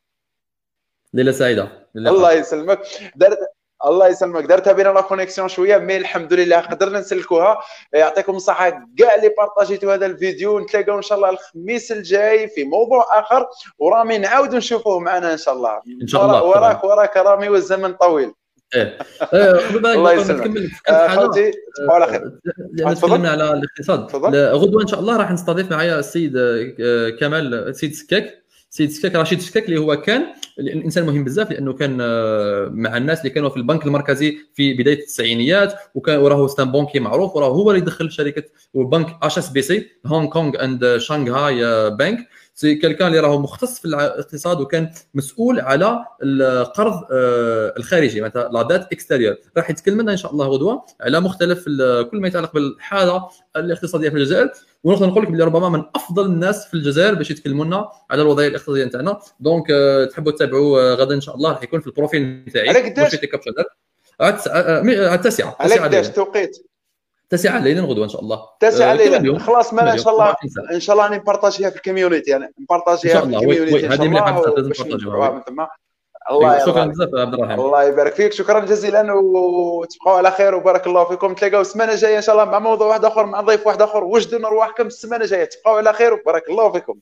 Speaker 2: ليلة سعيدة.
Speaker 1: الله يسلمك. درت الله يسلمك. درتها بينا la connexion شوية mais الحمد لله قدرنا نسلكوها. يعطيكم الصحة. كاع اللي بارطاجيتوا هذا الفيديو. نتلاقاو إن شاء الله الخميس الجاي في موضوع آخر. ورامي نعاودوا نشوفوه معنا إن شاء الله.
Speaker 2: إن شاء الله.
Speaker 1: وراك وراك رامي والزمن طويل.
Speaker 2: الله يسلمك. نكمل. حاجة؟ خوتي
Speaker 1: على خير.
Speaker 2: لأن تكلمنا على الاقتصاد. غدوة إن شاء الله راح نستضيف معايا السيد آه، كمال السيد سكاك سيد سكاك رشيد سكاك اللي هو كان الإنسان مهم بزاف لأنه كان آه، مع الناس اللي كانوا في البنك المركزي في بداية التسعينيات وكان وراه c'est un banquier معروف وراه هو اللي دخل شركة البنك HSBC Hong Kong and Shanghai Bank سي كان اللي راهو مختص في الاقتصاد وكان مسؤول على القرض آه، الخارجي مثلا la dette extérieure. راح يتكلم لنا إن شاء الله غدوة على مختلف كل ما يتعلق بالحالة الاقتصادية في الجزائر. ونقدر نقول لك بلي ربما من أفضل الناس في الجزائر باش يتكلموا لنا على الوضعية الاقتصادية نتاعنا. donc آه، تحبوا تتابعوا آه، غدا إن شاء الله راح يكون في ال profile نتاعي.
Speaker 1: على قداش
Speaker 2: التاسعه
Speaker 1: على قداش توقيت.
Speaker 2: التاسعه ليلا غدوه إن شاء الله.
Speaker 1: التاسعه ليلا خلاص ما إن شاء الله إن شاء الله نبارطاجيها في ال community يعني نبارطاجيها في ال community
Speaker 2: هذه مليحه بزاف نبارطاجيوها
Speaker 1: الله
Speaker 2: شكرا بزاف عبد الرحيم.
Speaker 1: الله يبارك فيك شكرا جزيلا وتبقوا على خير وبارك الله فيكم. تلاقاو السمانة الجاية إن شاء الله مع موضوع واحد آخر مع ضيف واحد آخر. وجدوا ارواحكم السمانة الجاية. تبقوا على خير وبارك الله فيكم.